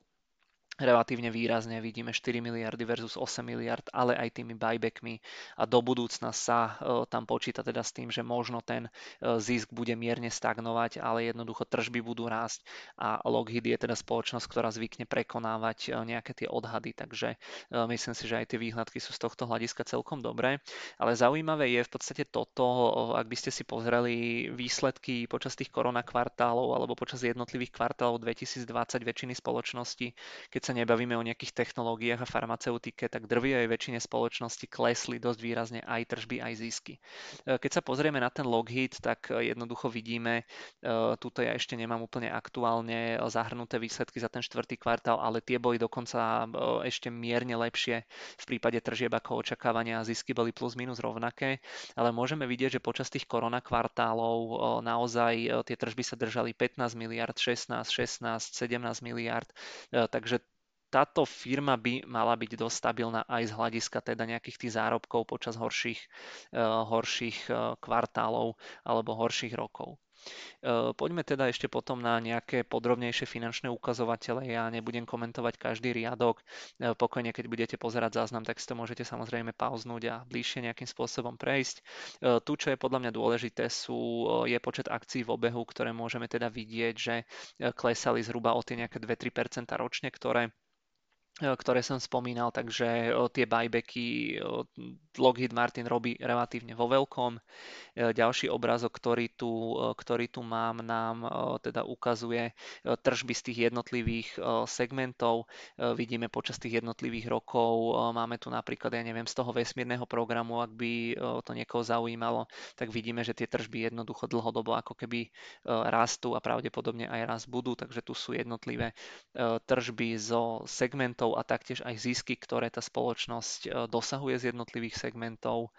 relatívne výrazne. Vidíme 4 miliardy versus 8 miliard, ale aj tými buybackmi a do budúcna sa e, tam počíta teda s tým, že možno ten e, zisk bude mierne stagnovať, ale jednoducho tržby budú rásť a Lockheed je teda spoločnosť, ktorá zvykne prekonávať e, nejaké tie odhady, takže myslím si, že aj tie výhľadky sú z tohto hľadiska celkom dobré. Ale zaujímavé je v podstate toto, ak by ste si pozreli výsledky počas tých korona kvartálov alebo počas jednotlivých kvartálov 2020 väčšiny spoločností, keď sa sa nebavíme o nejakých technológiách a farmaceutike, tak drvivej väčšine spoločnosti klesli dosť výrazne aj tržby, aj zisky. E, keď sa pozrieme na ten Lockheed, tak e, jednoducho vidíme, e, tuto ja ešte nemám úplne aktuálne zahrnuté výsledky za ten štvrtý kvartál, ale tie boli dokonca ešte mierne lepšie v prípade tržieb ako očakávania a zisky boli plus minus rovnaké, ale môžeme vidieť, že počas tých korona kvartálov naozaj tie tržby sa držali 15 miliard, 16, 16, 17 miliard, takže táto firma by mala byť dosť stabilná aj z hľadiska teda nejakých tých zárobkov počas horších, uh, horších uh, kvartálov alebo horších rokov. Uh, poďme teda ešte potom na nejaké podrobnejšie finančné ukazovatele. Ja nebudem komentovať každý riadok. Pokojne, keď budete pozerať záznam, tak si to môžete samozrejme pauznúť a bližšie nejakým spôsobom prejsť. Tu, čo je podľa mňa dôležité, sú, je počet akcií v obehu, ktoré môžeme teda vidieť, že klesali zhruba o tie nejaké 2-3% ročne, ktoré E, ktoré som spomínal, takže e, tie buybacky e, Lockheed Martin robí relatívne vo veľkom. Ďalší obrázok, ktorý tu, ktorý tu mám, nám teda ukazuje tržby z tých jednotlivých segmentov. Vidíme počas tých jednotlivých rokov, máme tu napríklad, ja neviem, z toho vesmírneho programu, ak by to niekoho zaujímalo, tak vidíme, že tie tržby jednoducho dlhodobo ako keby rastú a pravdepodobne aj raz budú, takže tu sú jednotlivé tržby zo segmentov segmentov a taktiež aj zisky, ktoré tá spoločnosť e, dosahuje z jednotlivých segmentov.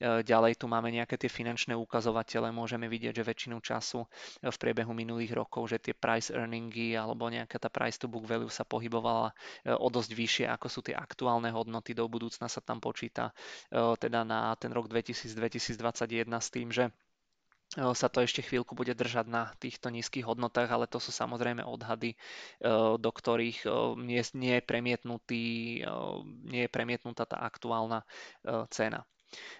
E, ďalej tu máme nejaké tie finančné ukazovatele. Môžeme vidieť, že väčšinu času e, v priebehu minulých rokov, že tie price earningy alebo nejaká tá price to book value sa pohybovala o dosť vyššie, ako sú tie aktuálne hodnoty. Do budúcna sa tam počíta teda na ten rok 2000-2021 s tým, že sa to ešte chvíľku bude držať na týchto nízkych hodnotách, ale to sú samozrejme odhady, do ktorých nie, nie, je, premietnutý, nie je premietnutá tá aktuálna cena.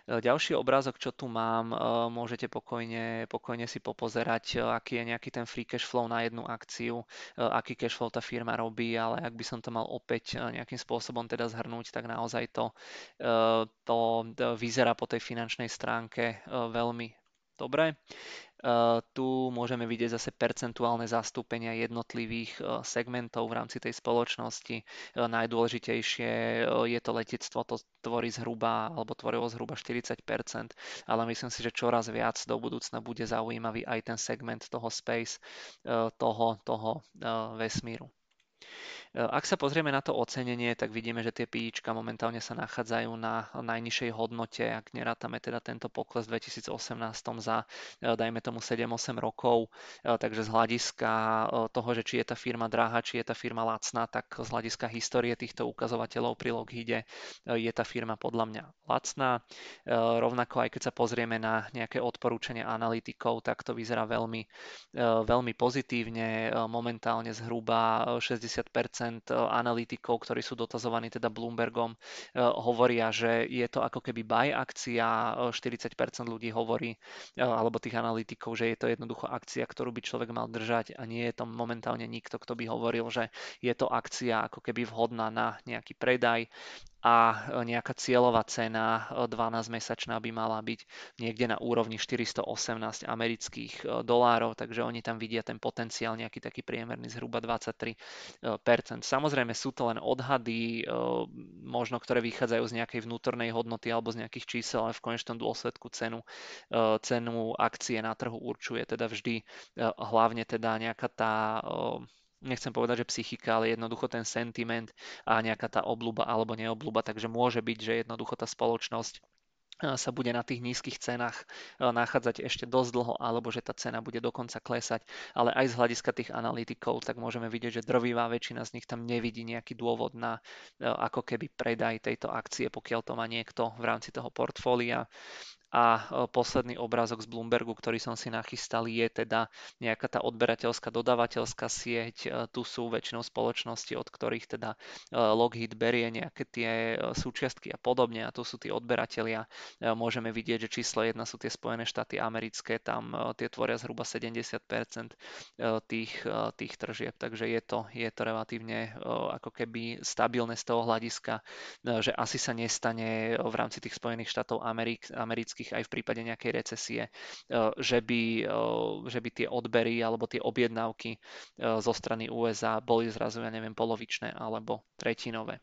Ďalší obrázok, čo tu mám, môžete pokojne, pokojne si popozerať, aký je nejaký ten free cash flow na jednu akciu, aký cash flow tá firma robí, ale ak by som to mal opäť nejakým spôsobom teda zhrnúť, tak naozaj to, to vyzerá po tej finančnej stránke veľmi dobre. Eh, tu môžeme vidieť zase percentuálne zastúpenia jednotlivých eh, segmentov v rámci tej spoločnosti. Eh, najdôležitejšie je to letectvo, to tvorí zhruba, alebo tvorilo zhruba 40%, ale myslím si, že čoraz viac do budúcna bude zaujímavý aj ten segment toho space, toho, toho vesmíru. E, ak sa pozrieme na to ocenenie, tak vidíme, že tie píčka momentálne sa nachádzajú na najnižšej hodnote, ak nerátame teda tento pokles v 2018 za, e, dajme tomu 7-8 rokov. E, takže z hľadiska toho, že či je tá firma drahá, či je tá firma lacná, tak z hľadiska histórie týchto ukazovateľov pri Lockheede je tá firma podľa mňa lacná. Rovnako aj keď sa pozrieme na nejaké odporúčania analytikov, tak to vyzerá veľmi, veľmi pozitívne. Momentálne zhruba 60% analytikov, ktorí sú dotazovaní teda Bloombergom, e, hovoria, že je to ako keby buy akcia, 40% ľudí hovorí, alebo tých analytikov, že je to jednoducho akcia, ktorú by človek mal držať a nie je to momentálne nikto, kto by hovoril, že je to akcia ako keby vhodná na nejaký predaj a nejaká cieľová cena 12-mesačná by mala byť niekde na úrovni 418 amerických e, dolárov, takže oni tam vidia ten potenciál nejaký taký priemerný zhruba 23%. Samozrejme sú to len odhady, e, možno ktoré vychádzajú z nejakej vnútornej hodnoty alebo z nejakých čísel, ale v konečnom dôsledku cenu, e, cenu akcie na trhu určuje teda vždy hlavne teda nejaká tá nechcem povedať, že psychika, ale jednoducho ten sentiment a nejaká tá obluba alebo neobluba, takže môže byť, že jednoducho tá spoločnosť sa bude na tých nízkych cenách nachádzať ešte dosť dlho, alebo že tá cena bude dokonca klesať. Ale aj z hľadiska tých analytikov, tak môžeme vidieť, že drvivá väčšina z nich tam nevidí nejaký dôvod na ako keby predaj tejto akcie, pokiaľ to má niekto v rámci toho portfólia. A e, posledný obrázok z Bloombergu, ktorý som si nachystal, je teda nejaká tá odberateľská dodávateľská sieť. E, tu sú väčšinou spoločnosti, od ktorých teda e, Lockheed berie nejaké tie súčiastky a podobne. A tu sú tí odberatelia. Môžeme vidieť, že číslo 1 sú tie Spojené štáty americké, tam tie tvoria zhruba 70% tých, tých tržieb. Takže je to, je to relatívne ako keby stabilné z toho hľadiska, že asi sa nestane v rámci tých Spojených štátov amerických ekonomických aj v prípade nejakej recesie, e, že by, e, že by tie odbery alebo tie objednávky e, zo strany USA boli zrazu, ja neviem, polovičné alebo tretinové.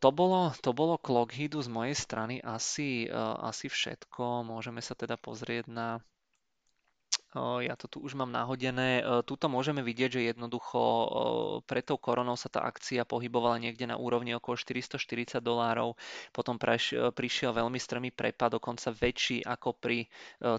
To bolo, to bolo k Lockheedu z mojej strany asi, asi všetko. Môžeme sa teda pozrieť na ja to tu už mám nahodené. Tuto môžeme vidieť, že jednoducho pred tou koronou sa tá akcia pohybovala niekde na úrovni okolo 440 dolárov. Potom prišiel veľmi strmý prepad, dokonca väčší ako pri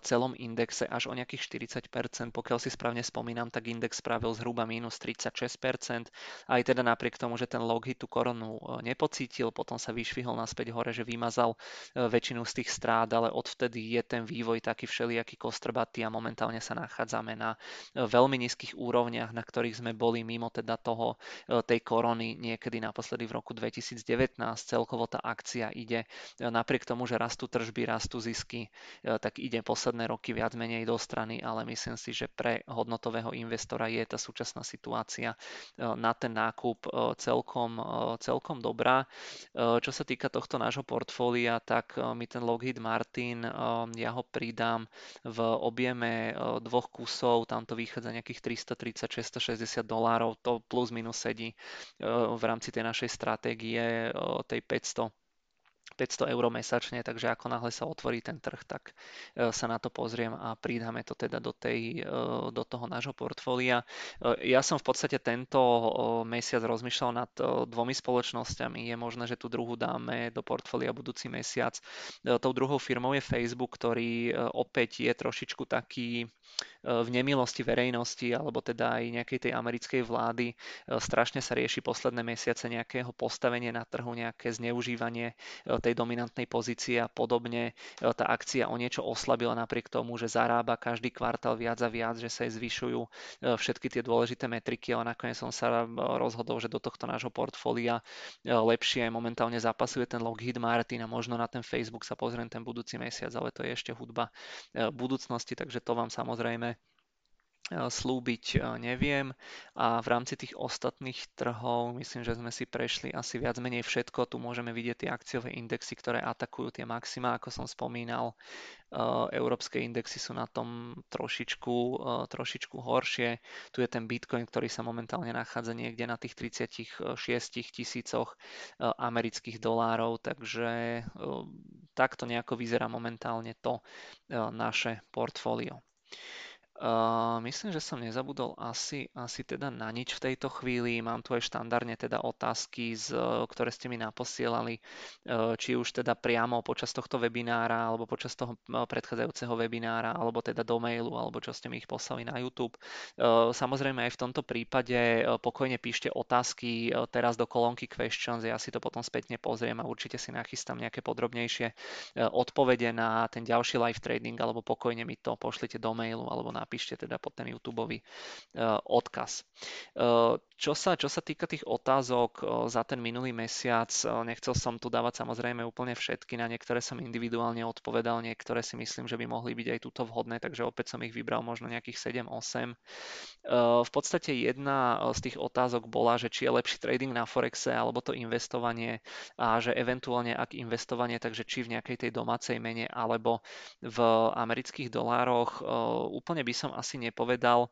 celom indexe, až o nejakých 40%. Pokiaľ si správne spomínam, tak index spravil zhruba minus 36%. Aj teda napriek tomu, že ten Lockheed tú koronu nepocítil, potom sa vyšvihol naspäť hore, že vymazal väčšinu z tých strát, ale odvtedy je ten vývoj taký všelijaký kostrbatý a momentálne sa nachádzame na e, veľmi nízkych úrovniach, na ktorých sme boli mimo teda toho, e, tej korony niekedy naposledy v roku 2019. Celkovo tá akcia ide e, napriek tomu, že rastú tržby, rastú zisky, tak ide posledné roky viac menej do strany, ale myslím si, že pre hodnotového investora je tá súčasná situácia na ten nákup celkom, celkom dobrá. Čo sa týka tohto nášho portfólia, tak mi ten Lockheed Martin, ja ho pridám v objeme dvoch kusov, tam to vychádza nejakých 330-660 dolárov, to plus minus sedí v rámci tej našej stratégie tej 500 500 eur mesačne, takže ako náhle sa otvorí ten trh, tak sa na to pozriem a pridáme to teda do, tej, do toho nášho portfólia. Ja som v podstate tento mesiac rozmýšľal nad dvomi spoločnosťami. Je možné, že tú druhú dáme do portfólia budúci mesiac. Tou druhou firmou je Facebook, ktorý opäť je trošičku taký v nemilosti verejnosti alebo teda aj nejakej tej americkej vlády strašne sa rieši posledné mesiace nejakého postavenia na trhu, nejaké zneužívanie tej dominantnej pozície a podobne. Tá akcia o niečo oslabila napriek tomu, že zarába každý kvartál viac a viac, že sa jej zvyšujú všetky tie dôležité metriky, ale nakoniec som sa rozhodol, že do tohto nášho portfólia lepšie momentálne zapasuje ten Lockheed Martin a možno na ten Facebook sa pozriem ten budúci mesiac, ale to je ešte hudba budúcnosti, takže to vám samozrejme slúbiť neviem a v rámci tých ostatných trhov myslím, že sme si prešli asi viac menej všetko. Tu môžeme vidieť tie akciové indexy, ktoré atakujú tie maxima, ako som spomínal. Európske indexy sú na tom trošičku, trošičku horšie. Tu je ten Bitcoin, ktorý sa momentálne nachádza niekde na tých 36 tisícoch amerických dolárov, takže takto nejako vyzerá momentálne to naše portfólio. Myslím, že som nezabudol asi, asi teda na nič v tejto chvíli. Mám tu aj štandardne teda otázky, z, ktoré ste mi naposielali, či už teda priamo počas tohto webinára, alebo počas toho predchádzajúceho webinára, alebo teda do mailu, alebo čo ste mi ich poslali na YouTube. Samozrejme aj v tomto prípade pokojne píšte otázky teraz do kolónky questions, ja si to potom spätne pozriem a určite si nachystám nejaké podrobnejšie odpovede na ten ďalší live trading, alebo pokojne mi to pošlite do mailu alebo na napíšte teda pod ten YouTube eh, odkaz. Eh, čo sa, čo sa týka tých otázok eh, za ten minulý mesiac, nechcel som tu dávať samozrejme úplne všetky, na niektoré som individuálne odpovedal, niektoré si myslím, že by mohli byť aj túto vhodné, takže opäť som ich vybral možno nejakých 7-8. V podstate jedna z tých otázok bola, že či je lepší trading na Forexe alebo to investovanie a že eventuálne ak investovanie, takže či v nejakej tej domácej mene alebo v amerických dolároch. Úplne by som asi nepovedal,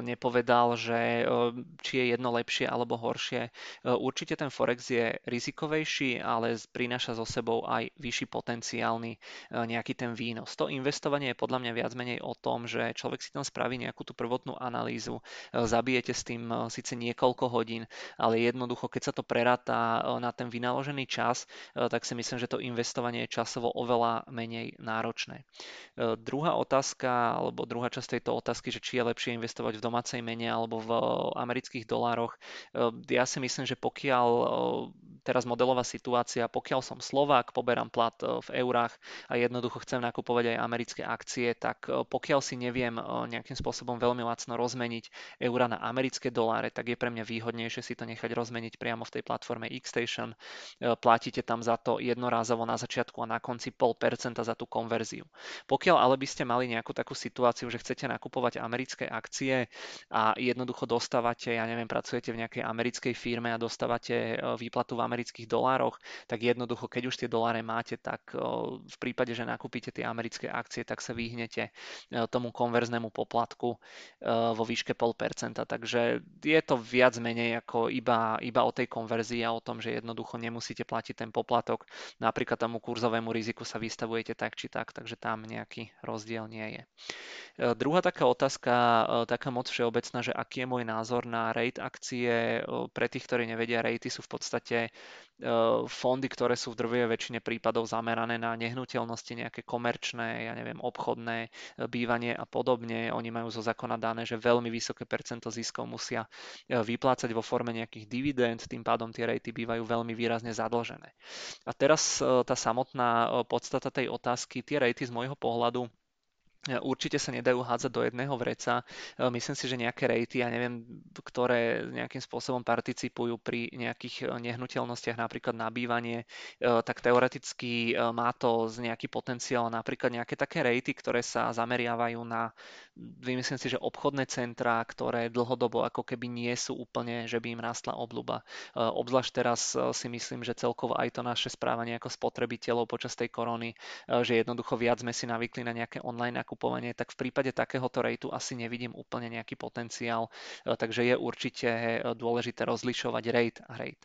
nepovedal, že či je jedno lepšie alebo horšie. Určite ten Forex je rizikovejší, ale prináša so sebou aj vyšší potenciálny nejaký ten výnos. To investovanie je podľa mňa viac menej o tom, že človek si tam spraví nejakú tú prvotnú analýzu, zabijete s tým síce niekoľko hodín, ale jednoducho, keď sa to preráta na ten vynaložený čas, tak si myslím, že to investovanie je časovo oveľa menej náročné. Druhá otázka, alebo druhá časť tejto otázky, že či je lepšie investovať investovať v domácej mene alebo v eh, amerických dolároch. Eh, ja si myslím, že pokiaľ eh, teraz modelová situácia, pokiaľ som Slovák, poberám plat v eurách a jednoducho chcem nakupovať aj americké akcie, tak pokiaľ si neviem nejakým spôsobom veľmi lacno rozmeniť eura na americké doláre, tak je pre mňa výhodnejšie si to nechať rozmeniť priamo v tej platforme Xstation. Platíte tam za to jednorázovo na začiatku a na konci 0,5% za tú konverziu. Pokiaľ ale by ste mali nejakú takú situáciu, že chcete nakupovať americké akcie, akcie a jednoducho dostávate, ja neviem, pracujete v nejakej americkej firme a dostávate e, výplatu v amerických dolároch, tak jednoducho, keď už tie doláre máte, tak e, v prípade, že nakúpite tie americké akcie, tak sa vyhnete e, tomu konverznému poplatku vo výške 0,5%. Takže je to viac menej ako iba, iba o tej konverzii a o tom, že jednoducho nemusíte platiť ten poplatok. Napríklad tomu kurzovému riziku sa vystavujete tak či tak, takže tam nejaký rozdiel nie je. Druhá taká otázka, taká moc všeobecná, že aký je môj názor na rate akcie. Pre tých, ktorí nevedia, rejty sú v podstate fondy, ktoré sú v drvej väčšine prípadov zamerané na nehnuteľnosti, nejaké komerčné, ja neviem, obchodné bývanie a podobne. Oni majú zo zákona dané, že veľmi vysoké percento ziskov musia vyplácať vo forme nejakých dividend, tým pádom tie rejty bývajú veľmi výrazne zadlžené. A teraz tá samotná podstata tej otázky, tie rejty z môjho pohľadu Určite sa nedajú hádzať do jedného vreca. E, myslím si, že nejaké rejty, ja neviem, ktoré nejakým spôsobom participujú pri nejakých e, nehnuteľnostiach, napríklad na bývanie, e, tak teoreticky má to z nejaký potenciál. Napríklad nejaké také rejty, ktoré sa zameriavajú na, vymyslím si, že obchodné centrá, ktoré dlhodobo ako keby nie sú úplne, že by im rastla obľuba. Obzvlášť teraz si myslím, že celkovo aj to naše správanie ako spotrebiteľov počas tej korony, že jednoducho viac sme si navykli na nejaké online nakupovanie, tak v prípade takéhoto rejtu asi nevidím úplne nejaký potenciál, e, takže je určite e, dôležité rozlišovať rate a rate.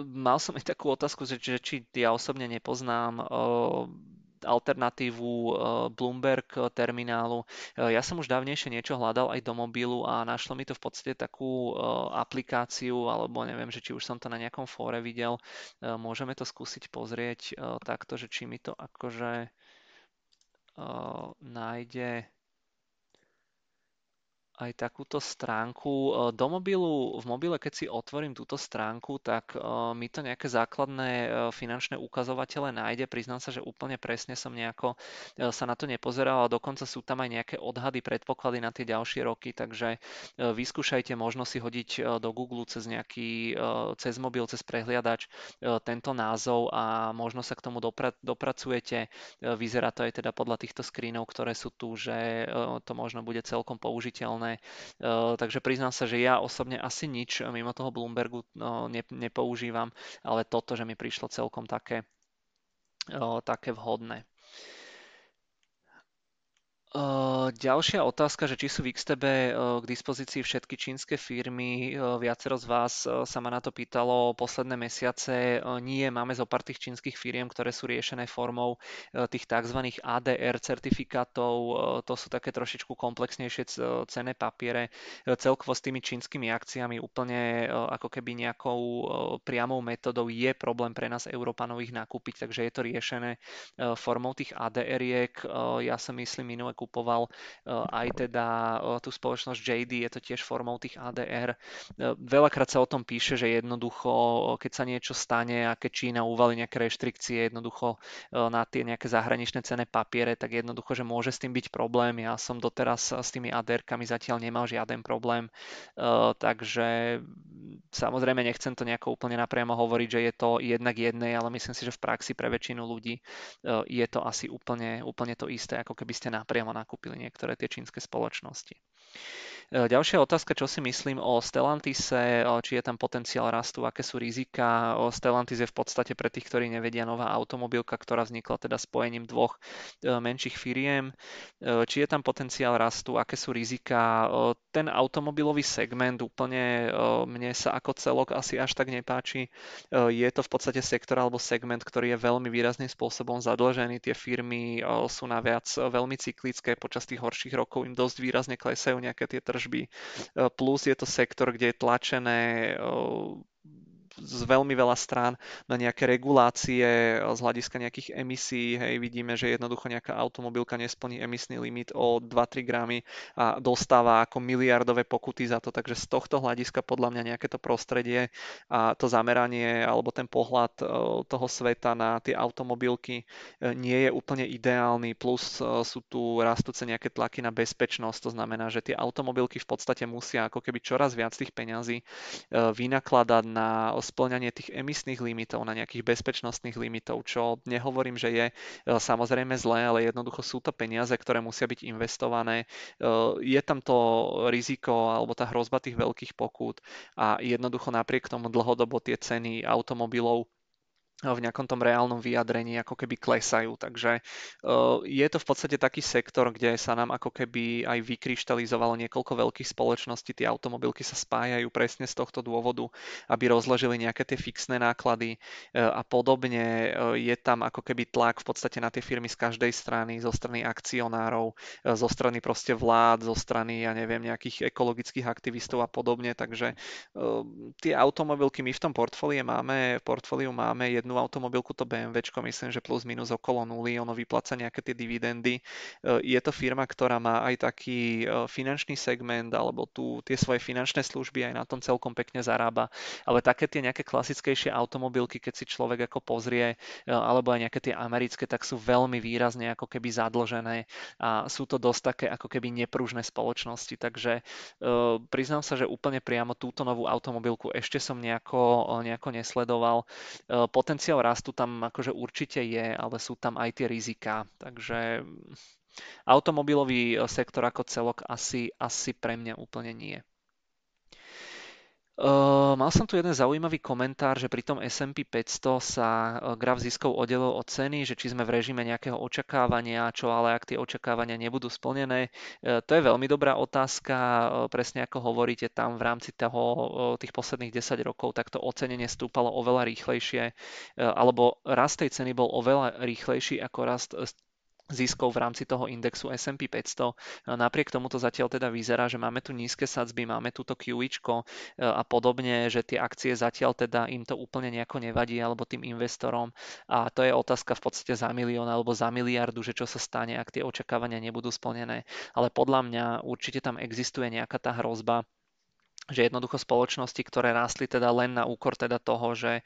Mal som aj takú otázku, že, či ja osobne nepoznám uh, alternatívu Bloomberg terminálu. Ja som už dávnejšie niečo hľadal aj do mobilu a našlo mi to v podstate takú aplikáciu, alebo neviem, že či už som to na nejakom fóre videl. Môžeme to skúsiť pozrieť takto, že či mi to akože nájde aj takúto stránku. E, do mobilu, v mobile, keď si otvorím túto stránku, tak e, mi to nejaké základné e, finančné ukazovatele nájde. Priznám sa, že úplne presne som nejako sa na to nepozeral a dokonca sú tam aj nejaké odhady, predpoklady na tie ďalšie roky, takže vyskúšajte možno si hodiť do Google cez nejaký, cez mobil, cez prehliadač tento názov a možno sa k tomu dopra- dopracujete. Vyzerá to aj teda podľa týchto screenov, ktoré sú tu, že to možno bude celkom použiteľné Eh, takže priznám sa, že ja osobne asi nič mimo toho Bloombergu eh, nepoužívam, ale toto, že mi prišlo celkom také, eh, také vhodné. Ďalšia otázka, že či sú v XTB k dispozícii všetky čínske firmy. Viacero z vás sa ma na to pýtalo posledné mesiace. Nie, máme zo pár tých čínskych firiem, ktoré sú riešené formou tých tzv. ADR certifikátov. To sú také trošičku komplexnejšie cené papiere. Celkovo s tými čínskymi akciami úplne ako keby nejakou priamou metodou je problém pre nás Európanov ich nakúpiť, takže je to riešené formou tých ADR-iek. Ja som myslím minulé kupoval eh, aj teda eh, tú spoločnosť JD, je to tiež formou tých ADR. Eh, veľakrát sa o tom píše, že jednoducho, keď sa niečo stane a keď Čína uvali nejaké reštrikcie jednoducho na tie nejaké zahraničné cené papiere, tak jednoducho, že môže s tým byť problém. Ja som doteraz s tými ADR-kami zatiaľ nemal žiaden problém, takže samozrejme nechcem to nejako úplne napriamo hovoriť, že je to jednak jednej, ale myslím si, že v praxi pre väčšinu ľudí je to asi úplne, úplne to isté, ako keby ste napriamo nakúpili niektoré tie čínske spoločnosti. E, ďalšia otázka, čo si myslím o Stellantise, e, či je tam potenciál rastu, aké sú rizika. Stellantis je v podstate pre tých, ktorí nevedia, nová automobilka, ktorá vznikla teda spojením dvoch e, menších firiem. Či je tam potenciál rastu, aké sú rizika. Ten automobilový segment úplne mne sa ako celok asi až tak nepáči. Je to v podstate sektor alebo segment, ktorý je veľmi výrazným spôsobom zadlžený. Tie firmy sú naviac veľmi cyklické. Počas tých horších rokov im dosť výrazne klesajú nejaké tie tržby tržby. Plus je to sektor, kde je tlačené z veľmi veľa strán na nejaké regulácie z hľadiska nejakých emisí. Hej, vidíme, že jednoducho nejaká automobilka nesplní emisný limit o 2-3 gramy a dostáva ako miliardové pokuty za to. Takže z tohto hľadiska podľa mňa nejaké to prostredie a to zameranie alebo ten pohľad e, toho sveta na tie automobilky e, nie je úplne ideálny. Plus e, sú tu rastúce nejaké tlaky na bezpečnosť. To znamená, že tie automobilky v podstate musia ako keby čoraz viac tých peňazí vynakladať na splňanie tých emisných limitov, na nejakých bezpečnostných limitov, čo nehovorím, že je e, samozrejme zlé, ale jednoducho sú to peniaze, ktoré musia byť investované. E, je tam to riziko alebo tá hrozba tých veľkých pokút a jednoducho napriek tomu dlhodobo tie ceny automobilov v nejakom tom reálnom vyjadrení ako keby klesajú. Takže je to v podstate taký sektor, kde sa nám ako keby aj vykryštalizovalo niekoľko veľkých spoločností. Tie automobilky sa spájajú presne z tohto dôvodu, aby rozložili nejaké tie fixné náklady a podobne. Je tam ako keby tlak v podstate na tie firmy z každej strany, zo strany akcionárov, zo strany proste vlád, zo strany, ja neviem, nejakých ekologických aktivistov a podobne. Takže tie automobilky my v tom portfóliu máme, v portfóliu máme jednu jednu automobilku, to BMW, myslím, že plus minus okolo nuly, ono vypláca nejaké tie dividendy. E, je to firma, ktorá má aj taký e, finančný segment alebo tu tie svoje finančné služby aj na tom celkom pekne zarába. Ale také tie nejaké klasickejšie automobilky, keď si človek ako pozrie, e, alebo aj nejaké tie americké, tak sú veľmi výrazne ako keby zadlžené a sú to dosť také ako keby nepružné spoločnosti. Takže priznám sa, že úplne priamo túto novú automobilku ešte som nejako, nejako nesledoval. Poten potenciál rastu tam akože určite je, ale sú tam aj tie rizika. Takže automobilový sektor ako celok asi, asi pre mňa úplne nie. Uh, mal som tu jeden zaujímavý komentár, že pri tom S&P 500 sa uh, graf ziskov oddelil od ceny, že či sme v režime nejakého očakávania, čo ale ak tie očakávania nebudú splnené. Uh, to je veľmi dobrá otázka, presne ako hovoríte tam v rámci toho, tých posledných 10 rokov, tak to ocenenie stúpalo oveľa rýchlejšie, alebo rast tej ceny bol oveľa rýchlejší ako rast ziskov v rámci toho indexu S&P 500. Napriek tomu to zatiaľ teda vyzerá, že máme tu nízke sadzby, máme túto QIčko a podobne, že tie akcie zatiaľ teda im to úplne nejako nevadí alebo tým investorom a to je otázka v podstate za milión alebo za miliardu, že čo sa stane, ak tie očakávania nebudú splnené. Ale podľa mňa určite tam existuje nejaká tá hrozba, že jednoducho spoločnosti, ktoré rástli teda len na úkor teda toho, že e,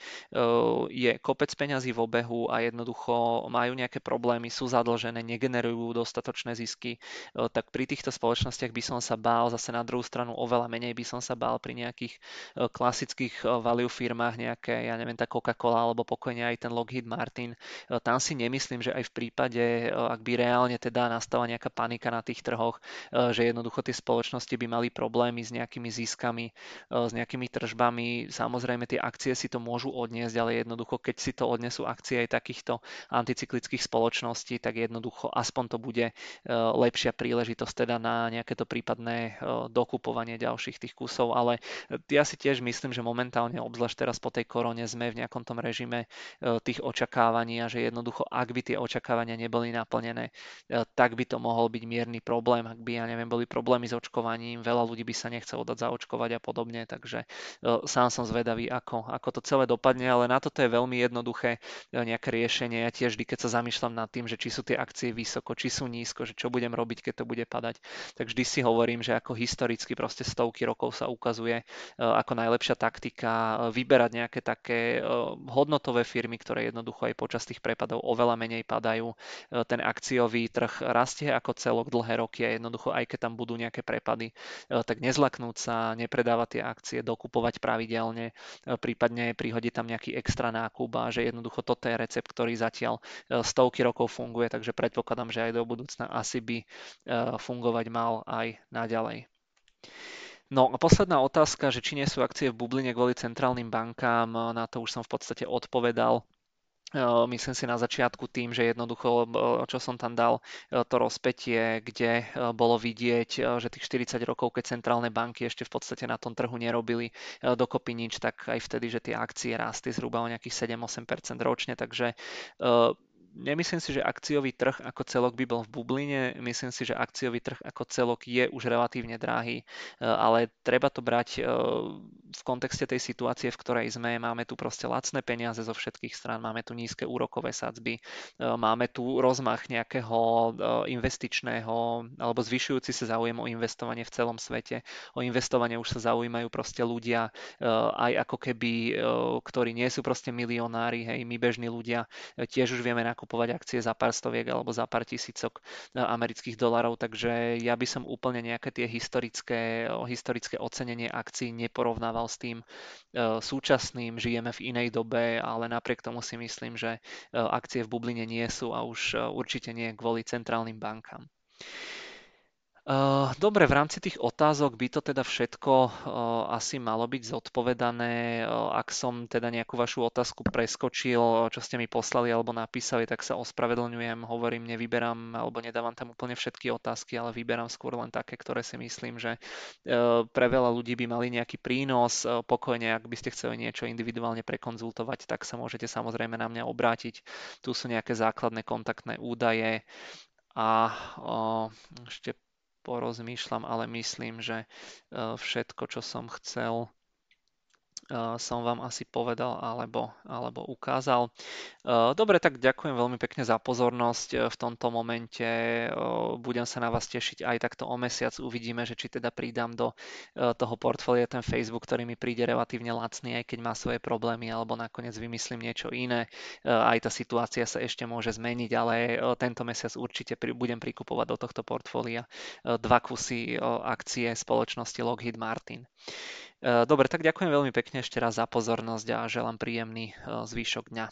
je kopec peňazí v obehu a jednoducho majú nejaké problémy, sú zadlžené, negenerujú dostatočné zisky, e, tak pri týchto spoločnostiach by som sa bál, zase na druhú stranu oveľa menej by som sa bál pri nejakých e, klasických value firmách, nejaké, ja neviem, tá Coca-Cola alebo pokojne aj ten Lockheed Martin. Tam si nemyslím, že aj v prípade, ak by reálne teda nastala nejaká panika na tých trhoch, že jednoducho tie spoločnosti by mali problémy s nejakými ziskami ziskami, e, s nejakými tržbami. Samozrejme tie akcie si to môžu odniesť, ale jednoducho keď si to odnesú akcie aj takýchto anticyklických spoločností, tak jednoducho aspoň to bude e, lepšia príležitosť teda na nejaké to prípadné e, dokupovanie ďalších tých kusov, ale ja si tiež myslím, že momentálne, obzvlášť teraz po tej korone, sme v nejakom tom režime tých očakávaní a že jednoducho, ak by tie očakávania neboli naplnené, tak by to mohol byť mierny problém, ak by, ja neviem, boli problémy s očkovaním, veľa ľudí by sa nechcelo dať zaočkovať a podobne, takže e, sám som zvedavý, ako, ako to celé dopadne, ale na toto je veľmi jednoduché e, nejaké riešenie. Ja tiež vždy, keď sa zamýšľam nad tým, že či sú tie akcie vysoko, či sú nízko, že čo budem robiť, keď to bude padať, tak vždy si hovorím, že ako historicky proste stovky rokov sa ukazuje e, ako najlepšia taktika vyberať nejaké také hodnotové firmy, ktoré jednoducho aj počas tých prepadov oveľa menej padajú. Ten akciový trh rastie ako celok dlhé roky a jednoducho aj keď tam budú nejaké prepady, tak nezlaknúť sa, nepredávať tie akcie, dokupovať pravidelne, e, prípadne prihodiť tam nejaký extra nákup a že jednoducho toto je recept, ktorý zatiaľ e, stovky rokov funguje, takže predpokladám, že aj do budúcna asi by e, fungovať mal aj naďalej. No a posledná otázka, že či nie sú akcie v bubline kvôli centrálnym bankám, na to už som v podstate odpovedal myslím si na začiatku tým, že jednoducho, čo som tam dal, to rozpetie, kde bolo vidieť, že tých 40 rokov, keď centrálne banky ešte v podstate na tom trhu nerobili dokopy nič, tak aj vtedy, že tie akcie rástli zhruba o nejakých 7-8% ročne, takže Nemyslím si, že akciový trh ako celok by bol v bubline, myslím si, že akciový trh ako celok je už relatívne drahý, e, ale treba to brať e, v kontexte tej situácie, v ktorej sme. Máme tu proste lacné peniaze zo všetkých strán, máme tu nízke úrokové sadzby, e, máme tu rozmach nejakého investičného alebo zvyšujúci sa záujem o investovanie v celom svete. O investovanie už sa zaujímajú proste ľudia aj ako keby, ktorí nie sú proste milionári, hej, my bežní ľudia tiež už vieme nakúpiť nakupovať akcie za pár stoviek alebo za pár tisícok e, amerických dolarov, takže ja by som úplne nejaké tie historické, historické ocenenie akcií neporovnával s tým e, súčasným, žijeme v inej dobe, ale napriek tomu si myslím, že e, akcie v bubline nie sú a už určite nie kvôli centrálnym bankám. Dobre, v rámci tých otázok by to teda všetko asi malo byť zodpovedané. Ak som teda nejakú vašu otázku preskočil, čo ste mi poslali alebo napísali, tak sa ospravedlňujem. Hovorím, nevyberám alebo nedávam tam úplne všetky otázky, ale vyberám skôr len také, ktoré si myslím, že pre veľa ľudí by mali nejaký prínos. Pokojne, ak by ste chceli niečo individuálne prekonzultovať, tak sa môžete samozrejme na mňa obrátiť. Tu sú nejaké základné kontaktné údaje a ešte porozmýšľam, ale myslím, že e, všetko, čo som chcel, som vám asi povedal alebo, alebo ukázal. Dobre, tak ďakujem veľmi pekne za pozornosť e, v tomto momente. Budem sa na vás tešiť aj takto o mesiac. Uvidíme, že či teda pridám do toho portfólia ten Facebook, ktorý mi príde relatívne lacný, aj keď má svoje problémy, alebo nakoniec vymyslím niečo iné. Aj tá situácia sa ešte môže zmeniť, ale tento mesiac určite budem prikupovať do tohto portfólia dva kusy akcie spoločnosti Lockheed Martin. Dobre, tak ďakujem veľmi pekne ešte raz za pozornosť a želám príjemný zvyšok dňa.